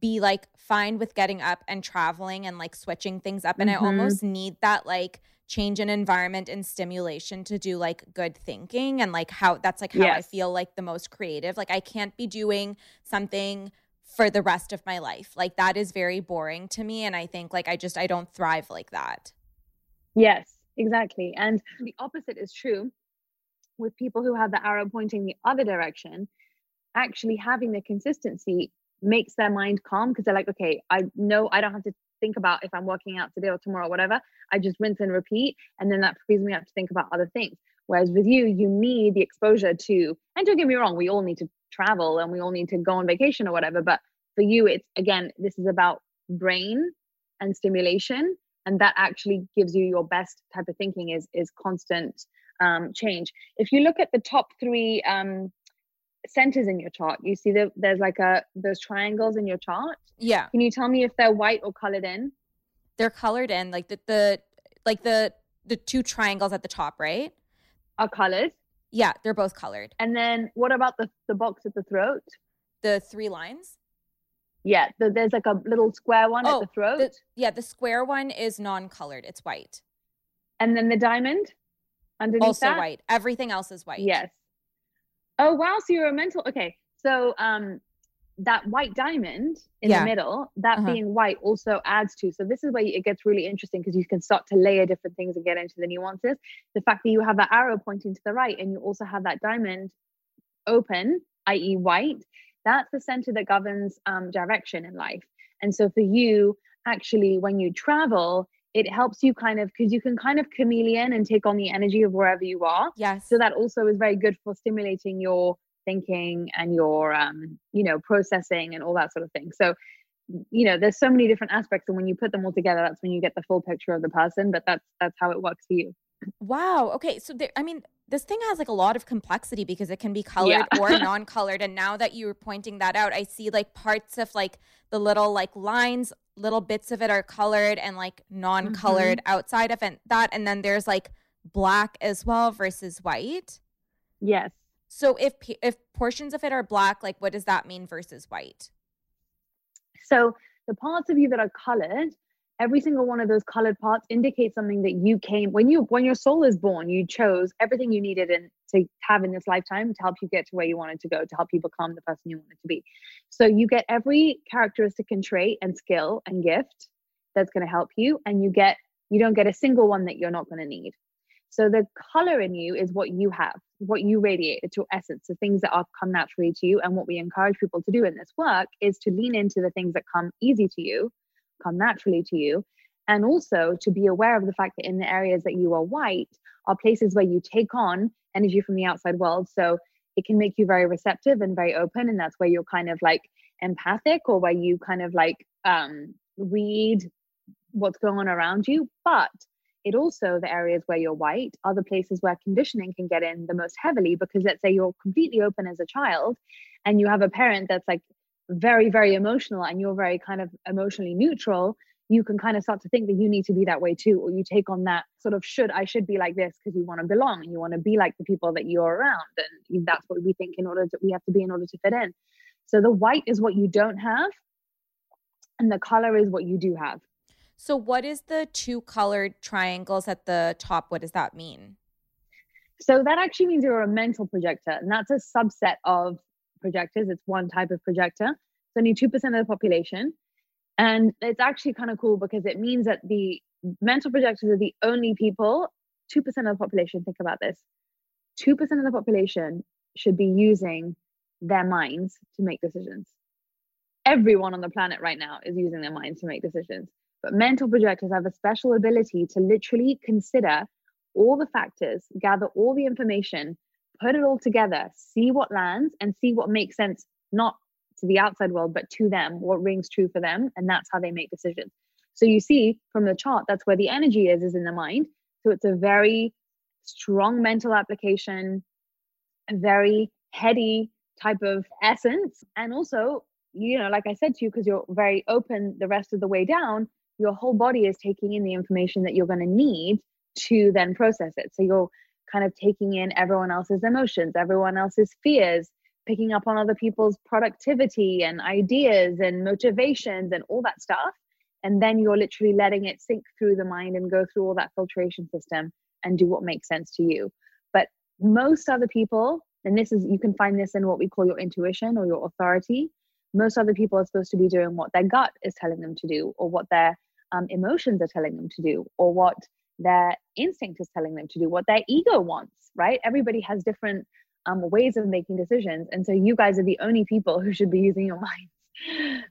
be like fine with getting up and traveling and like switching things up. And I Mhm. almost need that like change in environment and stimulation to do like good thinking and like how that's like how I feel like the most creative. Like I can't be doing something for the rest of my life. Like that is very boring to me. And I think like I just I don't thrive like that. Yes, exactly. And the opposite is true with people who have the arrow pointing the other direction. Actually, having the consistency makes their mind calm because they're like, okay, I know I don't have to think about if I'm working out today or tomorrow or whatever. I just rinse and repeat. And then that frees me up to think about other things. Whereas with you, you need the exposure to, and don't get me wrong, we all need to travel and we all need to go on vacation or whatever. But for you, it's again, this is about brain and stimulation and that actually gives you your best type of thinking is is constant um, change if you look at the top three um, centers in your chart you see that there's like a those triangles in your chart Yeah. can you tell me if they're white or colored in They're colored in like the the like the the two triangles at the top, right? Are colored. Yeah, they're both colored. And then what about the the box at the throat? The three lines. Yeah, the, there's like a little square one Oh, at the throat, The, yeah, the square one is non-colored. It's white. and then the diamond underneath also that. white. Everything else is white. Yes. Oh wow! So you're a mental. Okay, so um, that white diamond in Yeah. the middle, that Uh-huh. being white, also adds to. So this is where it gets really interesting because you can start to layer different things and get into the nuances. The fact that you have that arrow pointing to the right, and you also have that diamond open, i.e., white. That's the center that governs um, direction in life. And so for you, actually, when you travel, it helps you kind of because you can kind of chameleon and take on the energy of wherever you are. Yes. So that also is very good for stimulating your thinking and your, um, you know, processing and all that sort of thing. So, you know, there's so many different aspects, and when you put them all together, that's when you get the full picture of the person. But that's that's how it works for you. Wow. Okay. So there, I mean, this thing has like a lot of complexity because it can be colored Yeah. or [laughs] non-colored. And now that you were pointing that out, I see like parts of like the little like lines, little bits of it are colored and like non-colored outside of it, that. And then there's like black as well versus white. Yes. So if if portions of it are black, like what does that mean versus white? So the parts of you that are colored, every single one of those colored parts indicates something that you came when you when your soul is born, you chose everything you needed and to have in this lifetime to help you get to where you wanted to go, to help you become the person you wanted to be. So you get every characteristic and trait and skill and gift that's going to help you, and you get you don't get a single one that you're not going to need. So the color in you is what you have, what you radiate. It's your essence, the things that are come naturally to you. And what we encourage people to do in this work is to lean into the things that come easy to you, come naturally to you, and also to be aware of the fact that in the areas that you are white are places where you take on energy from the outside world. So it can make you very receptive and very open. And that's where you're kind of like empathic or where you kind of like um, read what's going on around you. But it also the areas where you're white are the places where conditioning can get in the most heavily because let's say you're completely open as a child and you have a parent that's like very very emotional and you're very kind of emotionally neutral you can kind of start to think that you need to be that way too or you take on that sort of should i should be like this because you want to belong and you want to be like the people that you're around and that's what we think in order to we have to be in order to fit in. So the white is what you don't have and the color is what you do have So what is the two colored triangles at the top? What does that mean? So that actually means you're a mental projector, and that's a subset of projectors. It's one type of projector. It's only 2% of the population. And it's actually kind of cool because it means that the mental projectors are the only people, 2% of the population, think about this 2% of the population should be using their minds to make decisions. Everyone on the planet right now is using their minds to make decisions. But mental projectors have a special ability to literally consider all the factors, gather all the information, put it all together, see what lands, and see what makes sense, not to the outside world, but to them, what rings true for them. And that's how they make decisions. So you see from the chart, that's where the energy is, is in the mind. So it's a very strong mental application, a very heady type of essence. And also, you know, like I said to you, because you're very open the rest of the way down, your whole body is taking in the information that you're going to need to then process it. So you're kind of taking in everyone else's emotions, everyone else's fears, picking up on other people's productivity and ideas and motivations and all that stuff. And then you're literally letting it sink through the mind and go through all that filtration system and do what makes sense to you. But most other people, and this is, you can find this in what we call your intuition or your authority. Most other people are supposed to be doing what their gut is telling them to do or what their um, emotions are telling them to do or what their instinct is telling them to do, what their ego wants, right? Everybody has different um, ways of making decisions. And so you guys are the only people who should be using your [laughs] minds,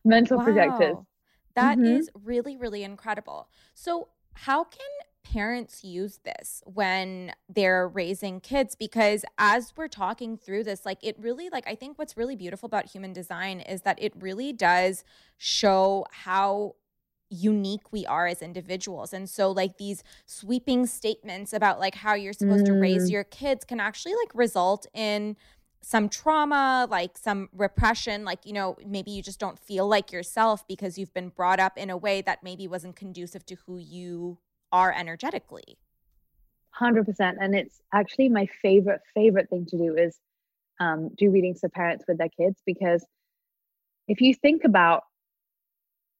mental projectors. Wow. That Mhm. is really, really incredible. So, how can parents use this when they're raising kids? Because as we're talking through this, like it really, like, I think what's really beautiful about human design is that it really does show how unique we are as individuals. And so like these sweeping statements about like how you're supposed to raise Mm. your kids can actually like result in some trauma, like some repression, like, you know, maybe you just don't feel like yourself because you've been brought up in a way that maybe wasn't conducive to who you are energetically. 100% and it's actually my favorite favorite thing to do is um, do readings for parents with their kids because if you think about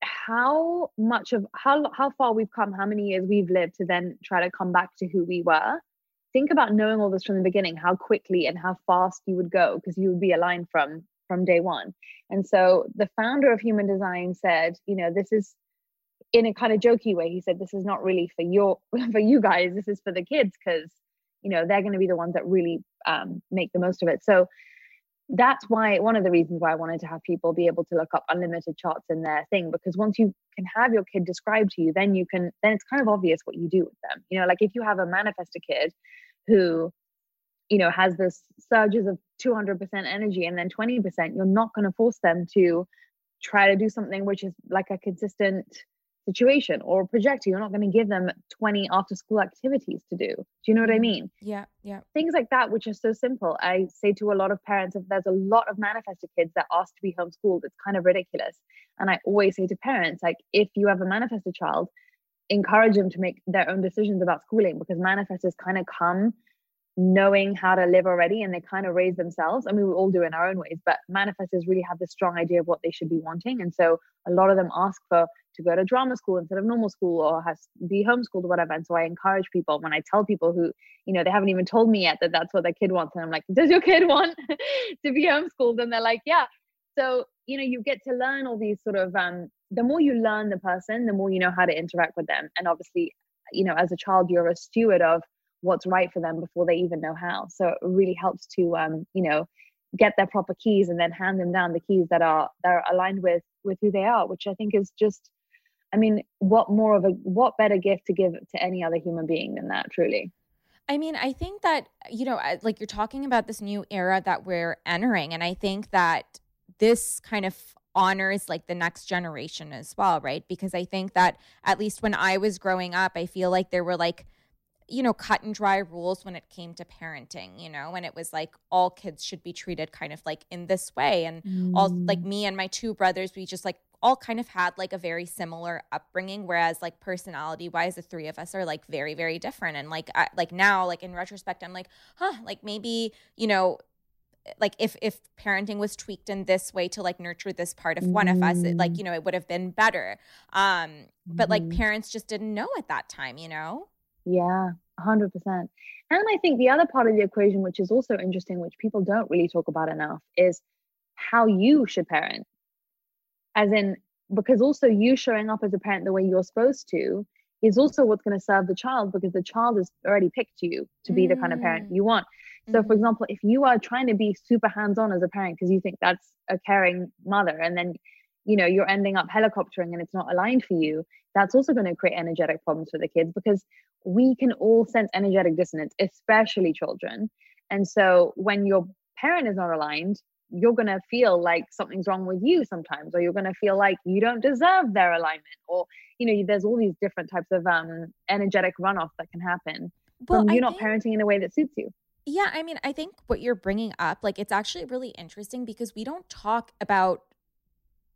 how much of how how far we've come how many years we've lived to then try to come back to who we were think about knowing all this from the beginning how quickly and how fast you would go because you would be aligned from from day one and so the founder of human design said you know this is in a kind of jokey way he said this is not really for your [laughs] for you guys. This is for the kids because you know they're going to be the ones that really um, make the most of it. So that's why one of the reasons why i wanted to have people be able to look up unlimited charts in their thing because once you can have your kid described to you then you can then it's kind of obvious what you do with them. You know like if you have a manifestor kid who you know has this surges of 200% energy and then 20% you're not going to force them to try to do something which is like a consistent situation or projector you're not going to give them 20 after school activities to do. Do you know what i mm-hmm. mean? Yeah yeah. Things like that which are so simple. I say to a lot of parents if there's a lot of manifestor kids that ask to be homeschooled it's kind of ridiculous. And i always say to parents like if you have a manifestor child encourage them to make their own decisions about schooling because manifestors kind of come knowing how to live already and they kind of raise themselves. I mean, we all do in our own ways, but manifestors really have this strong idea of what they should be wanting. And so a lot of them ask for to go to drama school instead of normal school or has be homeschooled or whatever. And so I encourage people when I tell people who, you know, they haven't even told me yet that that's what their kid wants. And I'm like, does your kid want [laughs] to be homeschooled? And they're like, yeah. So, you know, you get to learn all these sort of, um, the more you learn the person, the more you know how to interact with them. And obviously, you know, as a child, you're a steward of what's right for them before they even know how. So it really helps to, um, you know, get their proper keys and then hand them down the keys that are that are aligned with with who they are, which I think is just I mean, what more of a what better gift to give to any other human being than that, truly? I mean, I think that, you know, like you're talking about this new era that we're entering. And I think that this kind of honors like the next generation as well, right? Because I think that at least when I was growing up, I feel like there were like, you know, cut and dry rules when it came to parenting, you know, and it was like all kids should be treated kind of like in this way. And mm. all like mm. me and my two brothers, we just like all kind of had like a very similar upbringing whereas like personality wise the three of us are like very very different and like I, like now like in retrospect i'm like huh like maybe you know like if if parenting was tweaked in this way to like nurture this part of one mm. of us it, like mm. you know it would have been better um but like mm-hmm. parents just didn't know at that time you know yeah 100% and i think the other part of the equation which is also interesting which people don't really talk about enough is how you should parent as in because also you showing up as a parent the way you're supposed to is also what's going to serve the child because the child has already picked you to be mm. the kind of parent you want so mm-hmm. for example if you are trying to be super hands-on as a parent because you think that's a caring mother and then you know you're ending up helicoptering and it's not aligned for you that's also going to create energetic problems for the kids because we can all sense energetic dissonance especially children. And so when your parent is not aligned you're going to feel like something's wrong with you sometimes or you're going to feel like you don't deserve their alignment or you know there's all these different types of um energetic runoff that can happen well, you're not think, parenting in a way that suits you. Yeah i mean i think what you're bringing up like it's actually really interesting because we don't talk about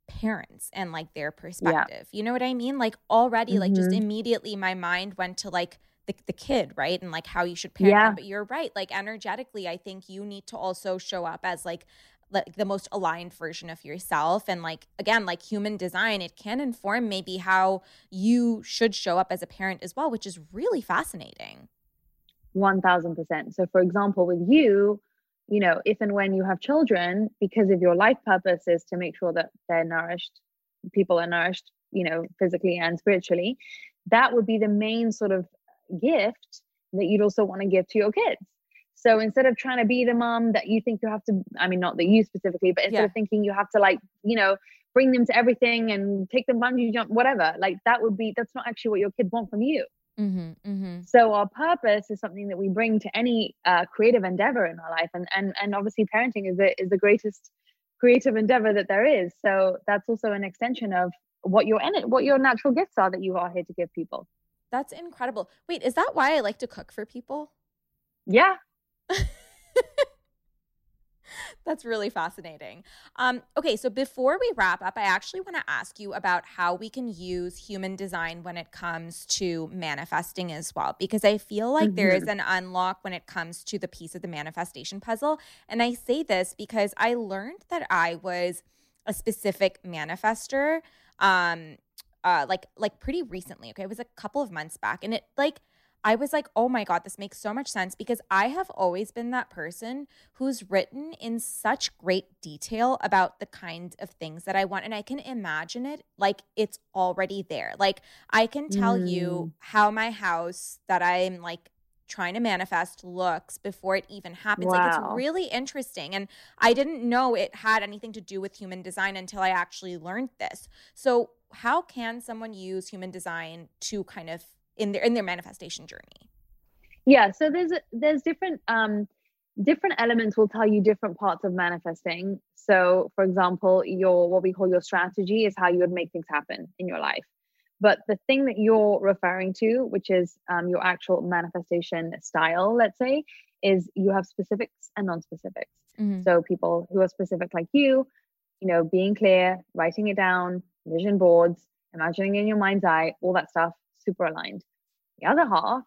parents and like their perspective yeah. you know what i mean like already mm-hmm. like just mm-hmm. immediately my mind went to like the, the kid right and like how you should parent yeah. them but you're right like energetically i think you need to also show up as like like the most aligned version of yourself and like again like human design it can inform maybe how you should show up as a parent as well which is really fascinating 1000% so for example with you you know if and when you have children because of your life purpose is to make sure that they're nourished people are nourished you know physically and spiritually that would be the main sort of gift that you'd also want to give to your kids so instead of trying to be the mom that you think you have to, I mean, not that you specifically, but instead yeah. of thinking you have to like, you know, bring them to everything and take them bungee jump, whatever, like that would be, that's not actually what your kids want from you. Mm-hmm, mm-hmm. So our purpose is something that we bring to any uh, creative endeavor in our life, and and and obviously parenting is the is the greatest creative endeavor that there is. So that's also an extension of what your what your natural gifts are that you are here to give people. That's incredible. Wait, is that why I like to cook for people? Yeah, [laughs] [laughs] That's really fascinating. Um, okay, so before we wrap up, I actually want to ask you about how we can use human design when it comes to manifesting as well, because I feel like mm-hmm. there is mm-hmm. an unlock when it comes to the piece of the manifestation puzzle. And I say this because I learned that I was a specific manifester, um, uh, like like pretty recently. Okay, it was a couple of months back, and it like I was like, oh my God, this makes so much sense because I have always been that person who's written in such great detail about the kind of things that I want. And I can imagine it like it's already there. Like I can tell mm. you how my house that I'm like trying to manifest looks before it even happens. Wow. Like it's really interesting. And I didn't know it had anything to do with human design until I actually learned this. So, how can someone use human design to kind of in their in their manifestation journey. Yeah so there's there's different um different elements will tell you different parts of manifesting. So for example your what we call your strategy is how you would make things happen in your life. But the thing that you're referring to which is um, your actual manifestation style let's say is you have specifics and non-specifics. Mm-hmm. so people who are specific like you you know being clear writing it down vision boards imagining in your mind's eye all that stuff super aligned. The other half,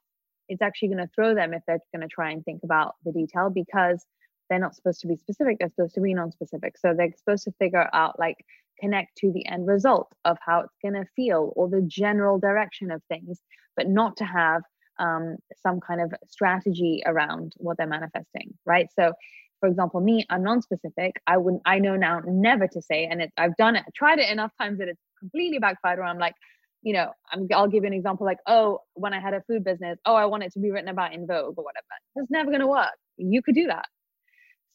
it's actually going to throw them if they're going to try and think about the detail because they're not supposed to be specific, they're supposed to be non specific. So they're supposed to figure out, like, connect to the end result of how it's going to feel or the general direction of things, but not to have um, some kind of strategy around what they're manifesting, right? So, for example, me, I'm non-specific. I wouldn't. I know now never to say, and it, I've done it, tried it enough times that it's completely backfired. Where I'm like, you know, I'm, I'll give you an example like, oh, when I had a food business, oh, I want it to be written about in Vogue or whatever. It's never going to work. You could do that.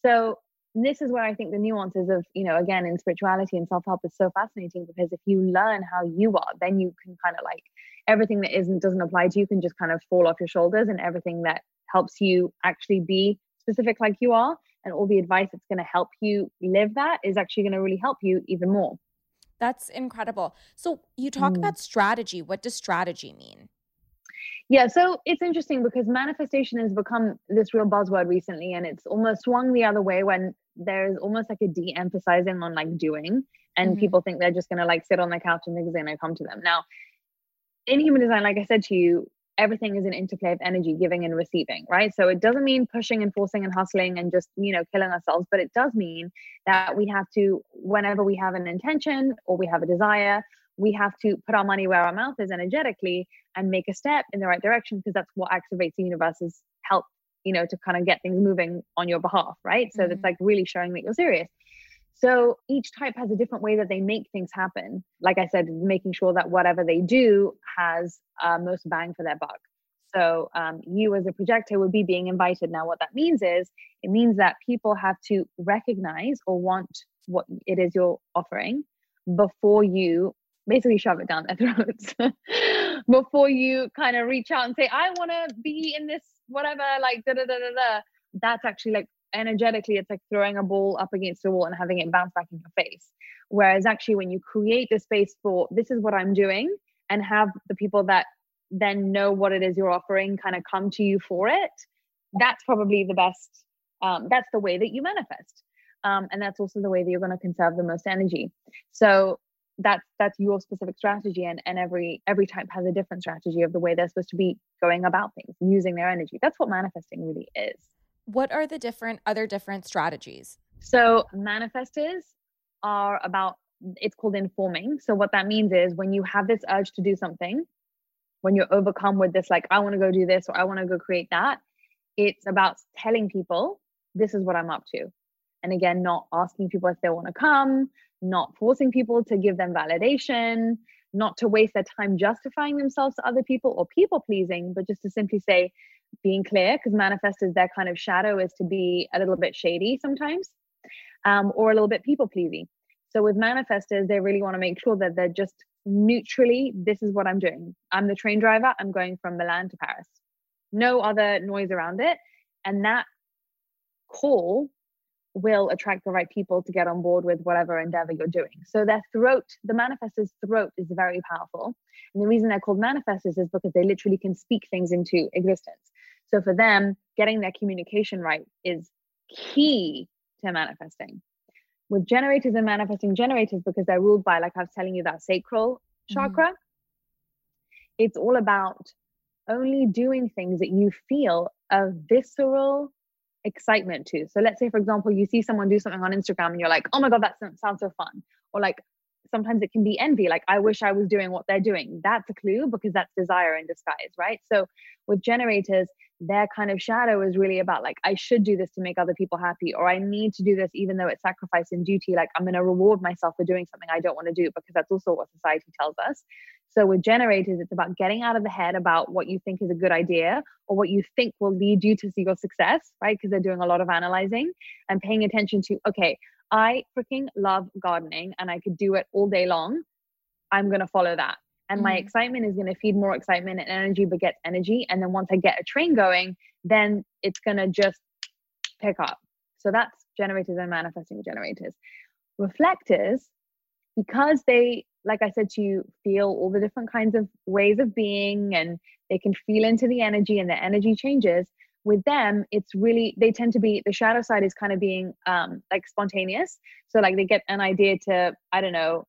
So this is where I think the nuances of, you know, again, in spirituality and self help is so fascinating because if you learn how you are, then you can kind of like everything that isn't doesn't apply to you can just kind of fall off your shoulders, and everything that helps you actually be specific like you are, and all the advice that's going to help you live that is actually going to really help you even more. That's incredible. So you talk mm. about strategy. What does strategy mean? Yeah, so it's interesting because manifestation has become this real buzzword recently, and it's almost swung the other way when there's almost like a de-emphasizing on like doing, and mm-hmm. people think they're just gonna like sit on the couch and things are gonna come to them. Now, in human design, like I said to you, everything is an interplay of energy giving and receiving right? So it doesn't mean pushing and forcing and hustling and just you know killing ourselves but it does mean that we have to whenever we have an intention or we have a desire we have to put our money where our mouth is energetically and make a step in the right direction because that's what activates the universe's help you know to kind of get things moving on your behalf right? So mm-hmm. that's like really showing that you're serious so each type has a different way that they make things happen. Like I said, making sure that whatever they do has uh, most bang for their buck. So um, you as a projector would be being invited. Now, what that means is it means that people have to recognize or want what it is you're offering before you basically shove it down their [laughs] throats. before you kind of reach out and say, I want to be in this whatever, like da da da da da. That's actually like energetically it's like throwing a ball up against the wall and having it bounce back in your face. Whereas actually when you create the space for this is what i'm doing and have the people that then know what it is you're offering kind of come to you for it that's probably the best um, that's the way that you manifest. Um, and that's also the way that you're going to conserve the most energy. So that's that's your specific strategy and and every every type has a different strategy of the way they're supposed to be going about things using their energy. That's what manifesting really is what are the different other different strategies? So manifestors are about it's called informing. So what that means is when you have this urge to do something, when you're overcome with this like I want to go do this or I want to go create that, it's about telling people this is what I'm up to. And again, not asking people if they want to come, not forcing people to give them validation, not to waste their time justifying themselves to other people or people pleasing, but just to simply say, being clear because manifestors their kind of shadow is to be a little bit shady sometimes um, or a little bit people pleasing. So with manifestors they really want to make sure that they're just neutrally this is what i'm doing. I'm the train driver. I'm going from milan to paris. No other noise around it. And that call will attract the right people to get on board with whatever endeavor you're doing. So their throat, the manifestor's throat is very powerful. And the reason they're called manifestors is because they literally can speak things into existence. So for them, getting their communication right is key to manifesting. With generators and manifesting generators, because they're ruled by, like I was telling you, that sacral mm-hmm. chakra, it's all about only doing things that you feel a visceral excitement to. So let's say, for example, you see someone do something on Instagram and you're like, oh my God, that sounds so fun. Or like, sometimes it can be envy like i wish i was doing what they're doing that's a clue because that's desire in disguise right so with generators their kind of shadow is really about like i should do this to make other people happy or i need to do this even though it's sacrifice and duty like i'm going to reward myself for doing something i don't want to do because that's also what society tells us so with generators it's about getting out of the head about what you think is a good idea or what you think will lead you to see your success right because they're doing a lot of analyzing and paying attention to okay I freaking love gardening and I could do it all day long. I'm going to follow that. And mm my excitement is going to feed more excitement and energy begets energy. And then once I get a train going, then it's going to just pick up. So that's generators and manifesting generators. Reflectors, because they, like I said to you, feel all the different kinds of ways of being and they can feel into the energy and the energy changes, with them it's really they tend to be the shadow side is kind of being um like spontaneous. So like they get an idea to i don't know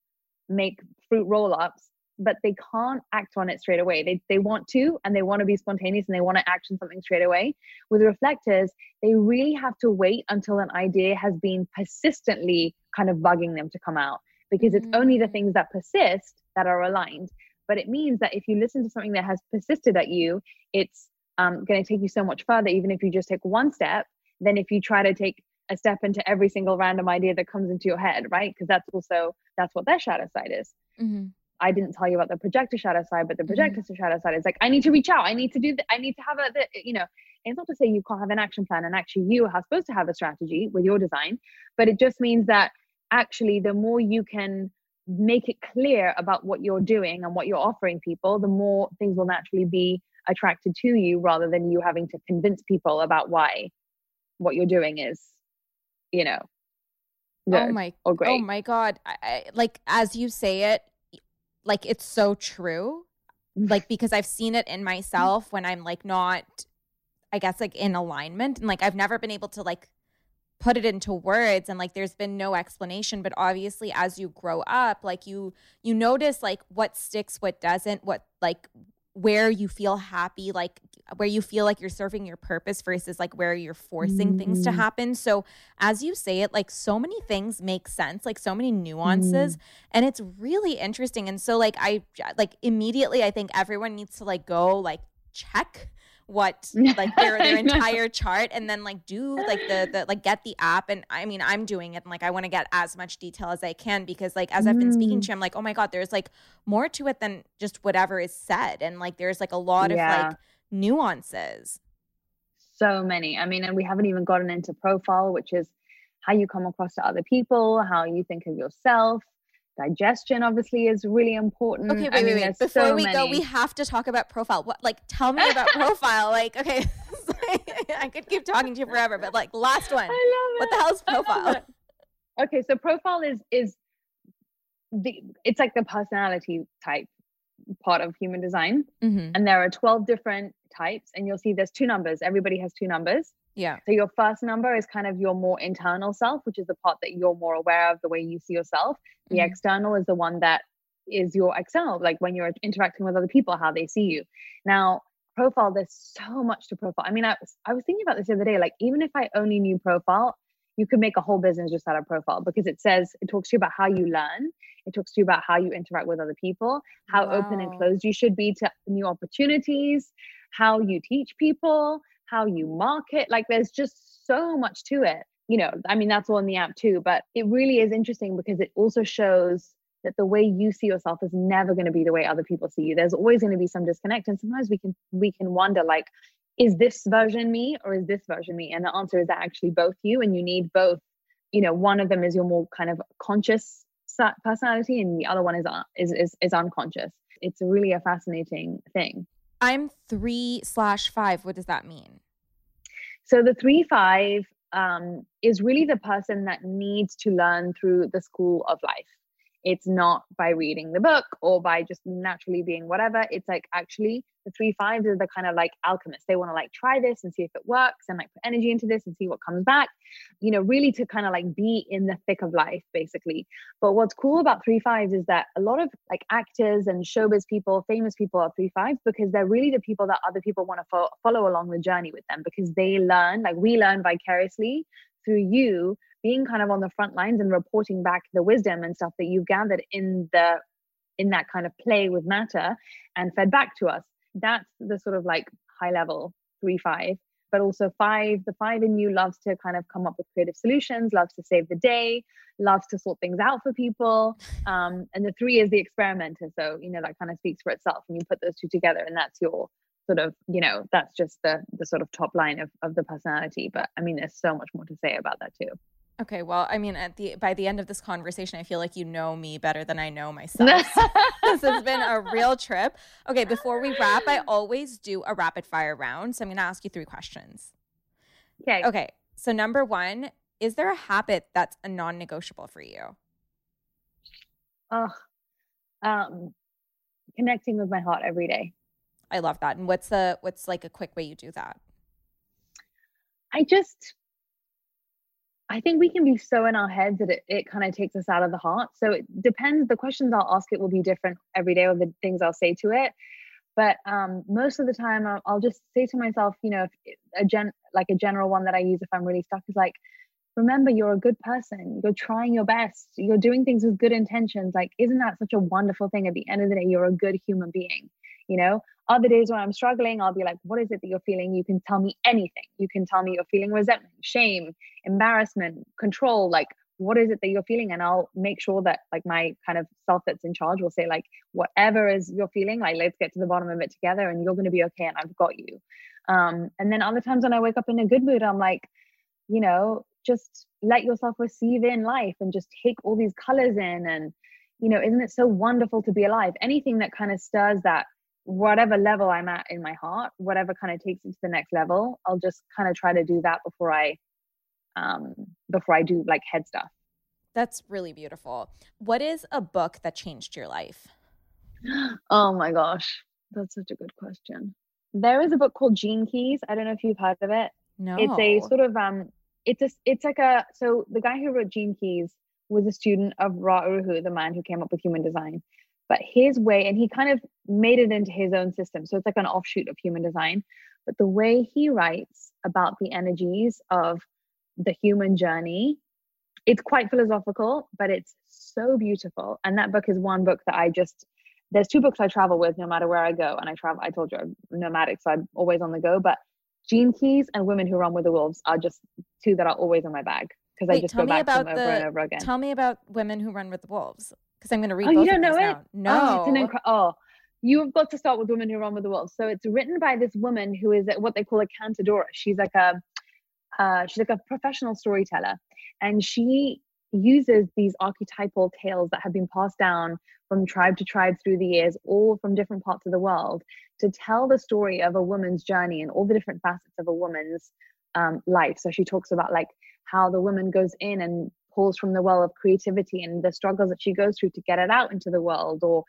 make fruit roll ups but they can't act on it straight away. They they want to and they want to be spontaneous and they want to action something straight away. With reflectors they really have to wait until an idea has been persistently kind of bugging them to come out because it's mm-hmm. only the mm. things that persist that are aligned but it means that if you listen to something that has persisted at you it's um, going to take you so much further, even if you just take one step, than if you try to take a step into every single random idea that comes into your head, right? Because that's also that's what their shadow side is. Mm-hmm. I didn't tell you about the projector shadow side, but the projector mm-hmm. shadow side is like I need to reach out. I need to do that. I need to have a, the, you know. It's not to say you can't have an action plan, and actually you are supposed to have a strategy with your design, but it just means that actually the more you can make it clear about what you're doing and what you're offering people, the more things will naturally be attracted to you rather than you having to convince people about why what you're doing is you know oh my or oh great. oh my god. I, I, like as you say it like it's so true. Like [laughs] because i've seen it in myself when i'm like not i guess like in alignment. And like i've never been able to like put it into words and like there's been no explanation but obviously as you grow up like you you notice like what sticks what doesn't what like where you feel happy, like where you feel like you're serving your purpose versus like where you're forcing mm. things to mm. happen. So as you say it, like so many things make sense, like so many nuances, mm. and it's really interesting. And so like I like immediately I think everyone needs to like go like check what [laughs] like their their entire chart and then like do like the the like get the app and I mean I'm doing it and like I want to get as much detail as I can because like as I've been speaking to you mm. I'm like oh my god there's like more to it than just whatever is said. And like there's like a lot yeah. of like nuances. So many. I mean and we haven't even gotten into profile which is how you come across to other people how you think of yourself digestion obviously is really important. Okay, wait, I mean, wait, wait. Before so we many. go, we have to talk about profile. What like tell me about [laughs] profile. Like, okay, [laughs] I could keep talking to you forever, but like last one. What the hell is profile? Okay, so profile is is the it's like the personality type part of human design. Mm-hmm. And there are 12 different types, and you'll see there's two numbers. Everybody has two numbers. Yeah. So your first number is kind of your more internal self, which is the part that you're more aware of the way you see yourself. The mm-hmm. external is the one that is your external, like when you're interacting with other people, how they see you. Now, profile, there's so much to profile. I mean, I, I was thinking about this the other day. Like, even if I only knew profile, you could make a whole business just out of profile because it says it talks to you about how you learn it talks to you about how you interact with other people how wow. open and closed you should be to new opportunities how you teach people how you market. Like there's just so much to it. You know, I mean, that's all in the app too, but it really is interesting because it also shows that the way you see yourself is never going to be the way other people see you. There's always going to be some disconnect. And sometimes we can we can wonder like, is this version me or is this version me? And the answer is that actually both you and you need both. You know, one of them is your more kind of conscious personality and the other one is uh, is is, is unconscious. It's really a fascinating thing. I'm three slash five. What does that mean? So the three five um, is really the person that needs to learn through the school of life. It's not by reading the book or by just naturally being whatever. It's like actually the three fives are the kind of like alchemists. They want to like try this and see if it works and like put energy into this and see what comes back, you know, really to kind of like be in the thick of life, basically. But what's cool about three fives is that a lot of like actors and showbiz people, famous people are three fives because they're really the people that other people want to fo- follow along the journey with them because they learn, like we learn vicariously through you being kind of on the front lines and reporting back the wisdom and stuff that you've gathered in the in that kind of play with matter and fed back to us. That's the sort of like high level three five but also five the five in you loves to kind of come up with creative solutions loves to save the day loves to sort things out for people um, and the three is the experimenter so you know that kind of speaks for itself and you put those two together and that's your sort of you know that's just the the sort of top line of, of the personality. But i mean there's so much more to say about that too Okay, well, I mean, at the by the end of this conversation, I feel like you know me better than I know [laughs] myself. this has been a real trip. Okay, before we wrap, I always do a rapid fire round, so I'm going to ask you three questions. Okay. Okay. So number one, is there a habit that's a non-negotiable for you? Oh, um, connecting with my heart every day. I love that. And what's the what's like a quick way you do that? I just I think we can be so in our heads that it, it kind of takes us out of the heart. So it depends. The questions I'll ask it will be different every day, or the things I'll say to it. But um, most of the time, I'll, I'll just say to myself, you know, a gen like a general one that I use if I'm really stuck is like, remember, you're a good person. You're trying your best. You're doing things with good intentions. Like, isn't that such a wonderful thing? At the end of the day, you're a good human being. You know, other days when I'm struggling, I'll be like, what is it that you're feeling? You can tell me anything. You can tell me you're feeling resentment, shame, embarrassment, control. Like, what is it that you're feeling? And I'll make sure that, like, my kind of self that's in charge will say, like, whatever is you're feeling, like, let's get to the bottom of it together and you're going to be okay. And I've got you. Um, and then other times when I wake up in a good mood, I'm like, you know, just let yourself receive in life and just take all these colors in. And, you know, isn't it so wonderful to be alive? Anything that kind of stirs that whatever level I'm at in my heart, whatever kind of takes it to the next level, I'll just kind of try to do that before I um before I do like head stuff. That's really beautiful. What is a book that changed your life? Oh my gosh, that's such a good question. There is a book called Gene Keys. I don't know if you've heard of it. No. It's a sort of um it's a it's like a so the guy who wrote Gene Keys was a student of Ra Uru Hu, the man who came up with human design but his way and he kind of made it into his own system. So it's like an offshoot of human design. But the way he writes about the energies of the human journey it's quite philosophical but it's so beautiful. And that book is one book that i just there's two books i travel with no matter where i go. And i travel i told you i'm nomadic so i'm always on the go. But gene keys and women who run with the wolves are just two that are always in my bag because i just go back to them over the, and over again. tell me about women who run with the wolves because I'm going to read. Oh, you don't know it? Now. No. Oh, it's an incre- oh, you've got to start with Women Who Run with the Wolves. So it's written by this woman who is what they call a cantadora. She's like a uh, she's like a professional storyteller, and she uses these archetypal tales that have been passed down from tribe to tribe through the years, all from different parts of the world, to tell the story of a woman's journey and all the different facets of a woman's um, life. So she talks about like how the woman goes in and pulls from the well of creativity and the struggles that she goes through to get it out into the world or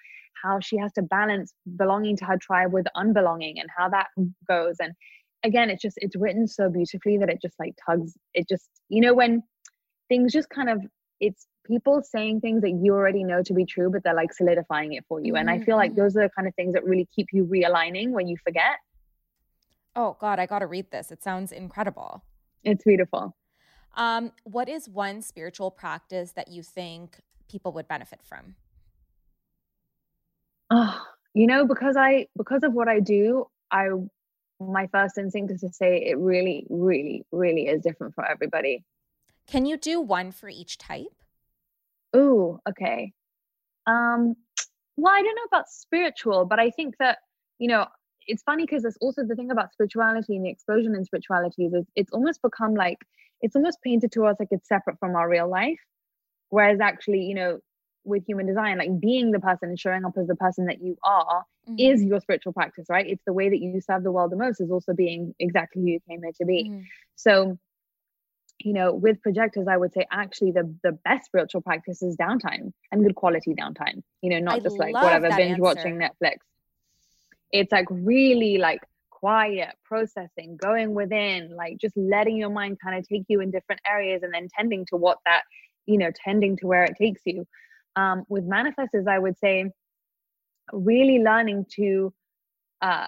how she has to balance belonging to her tribe with unbelonging and how that goes and again it's just it's written so beautifully that it just like tugs it just you know when things just kind of it's people saying things that you already know to be true but they're like solidifying it for you and i feel like Mm-hmm. those are the kind of things that really keep you realigning when you forget Oh God, I got to read this. It sounds incredible. it's beautiful Um, what is one spiritual practice that you think people would benefit from? oh you know because i because of what i do i my first instinct is to say it really really really is different for everybody Can you do one for each type? Ooh, okay. Um, well, I don't know about spiritual, but I think that, you know, it's funny because there's also the thing about spirituality and the explosion in spiritualities is it's almost become like it's almost painted to us like it's separate from our real life. Whereas actually, you know, with human design, like being the person and showing up as the person that you are Mhm. is your spiritual practice, right? It's the way that you serve the world the most is also being exactly who you came here to be. Mhm. So, you know, with projectors, I would say actually the the best spiritual practice is downtime and good quality downtime. You know, not I just like whatever binge answer. watching Netflix. It's like really like quiet, processing, going within, like just letting your mind kind of take you in different areas and then tending to what that, you know, tending to where it takes you. Um, with manifestors, I would say really learning to uh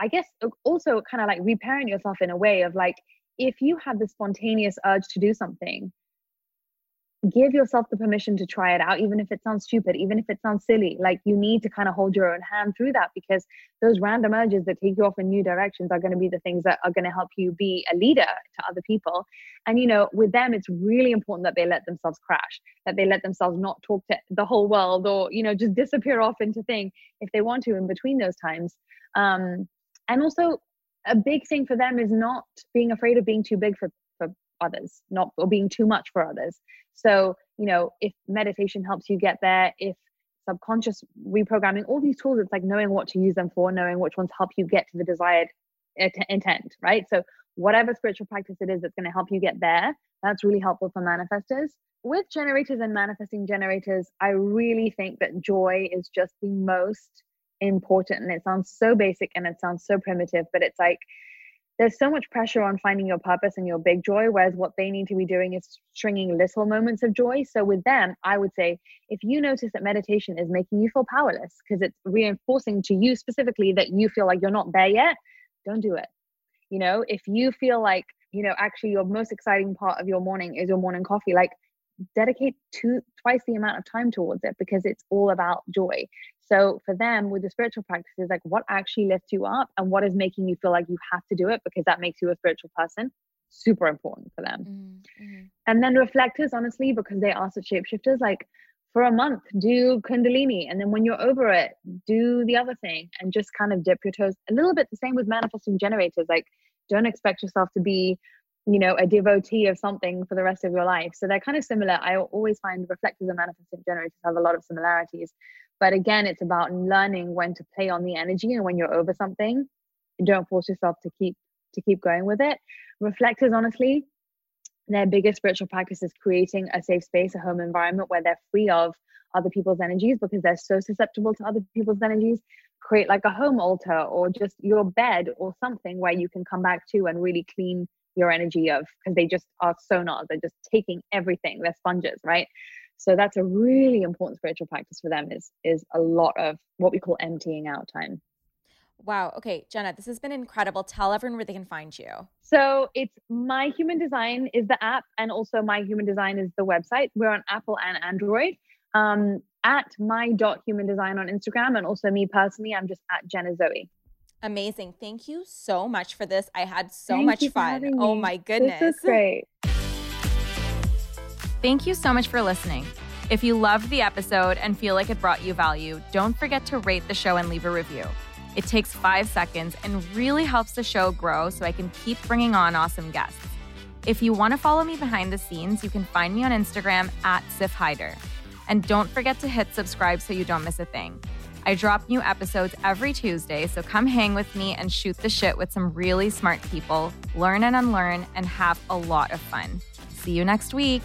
I guess also kind of like reparent yourself in a way of like if you have the spontaneous urge to do something, give yourself the permission to try it out, even if it sounds stupid, even if it sounds silly. Like you need to kind of hold your own hand through that because those random urges that take you off in new directions are going to be the things that are going to help you be a leader to other people. And, you know, with them, it's really important that they let themselves crash, that they let themselves not talk to the whole world or, you know, just disappear off into thing if they want to in between those times. Um, and also, a big thing for them is not being afraid of being too big for, others, not or being too much for others. So, you know, if meditation helps you get there, if subconscious reprogramming, all these tools, it's like knowing what to use them for, knowing which ones help you get to the desired intent, right? So, whatever spiritual practice it is that's going to help you get there, that's really helpful for manifestors. With generators and manifesting generators, I really think that joy is just the most important. And it sounds so basic and it sounds so primitive, but it's like there's so much pressure on finding your purpose and your big joy, whereas what they need to be doing is stringing little moments of joy. So with them, I would say if you notice that meditation is making you feel powerless because it's reinforcing to you specifically that you feel like you're not there yet, don't do it. You know, if you feel like, you know, actually your most exciting part of your morning is your morning coffee, like dedicate two twice the amount of time towards it because it's all about joy. So for them with the spiritual practices like what actually lifts you up and what is making you feel like you have to do it because that makes you a spiritual person super important for them. Mm-hmm. and then reflectors honestly because they are such shapeshifters like for a month do kundalini. And then when you're over it do the other thing and just kind of dip your toes a little bit the same with manifesting generators. Like don't expect yourself to be you know a devotee of something for the rest of your life. So they're kind of similar. I always find reflectors and manifesting generators have a lot of similarities. But again it's about learning when to play on the energy and when you're over something don't force yourself to keep to keep going with it. Reflectors honestly their biggest spiritual practice is creating a safe space a home environment where they're free of other people's energies because they're so susceptible to other people's energies. Create like a home altar or just your bed or something where you can come back to and really clean your energy of because they just are sonars they're just taking everything they're sponges right so that's a really important spiritual practice for them is is a lot of what we call emptying out time Wow. Okay, Jenna, this has been incredible. Tell everyone where they can find you. so it's my human design is the app and also my human design is the website we're on apple and android um at my dot human design on instagram and also me personally i'm just at jenna zoe Amazing. Thank you so much for this. I had so Thank much fun. Oh my goodness. this is great Thank you so much for listening. If you loved the episode and feel like it brought you value, don't forget to rate the show and leave a review. It takes five seconds and really helps the show grow so I can keep bringing on awesome guests. If you want to follow me behind the scenes, you can find me on Instagram at Siff Haider. And don't forget to hit subscribe so you don't miss a thing. I drop new episodes every Tuesday, so come hang with me and shoot the shit with some really smart people, learn and unlearn, and have a lot of fun. See you next week.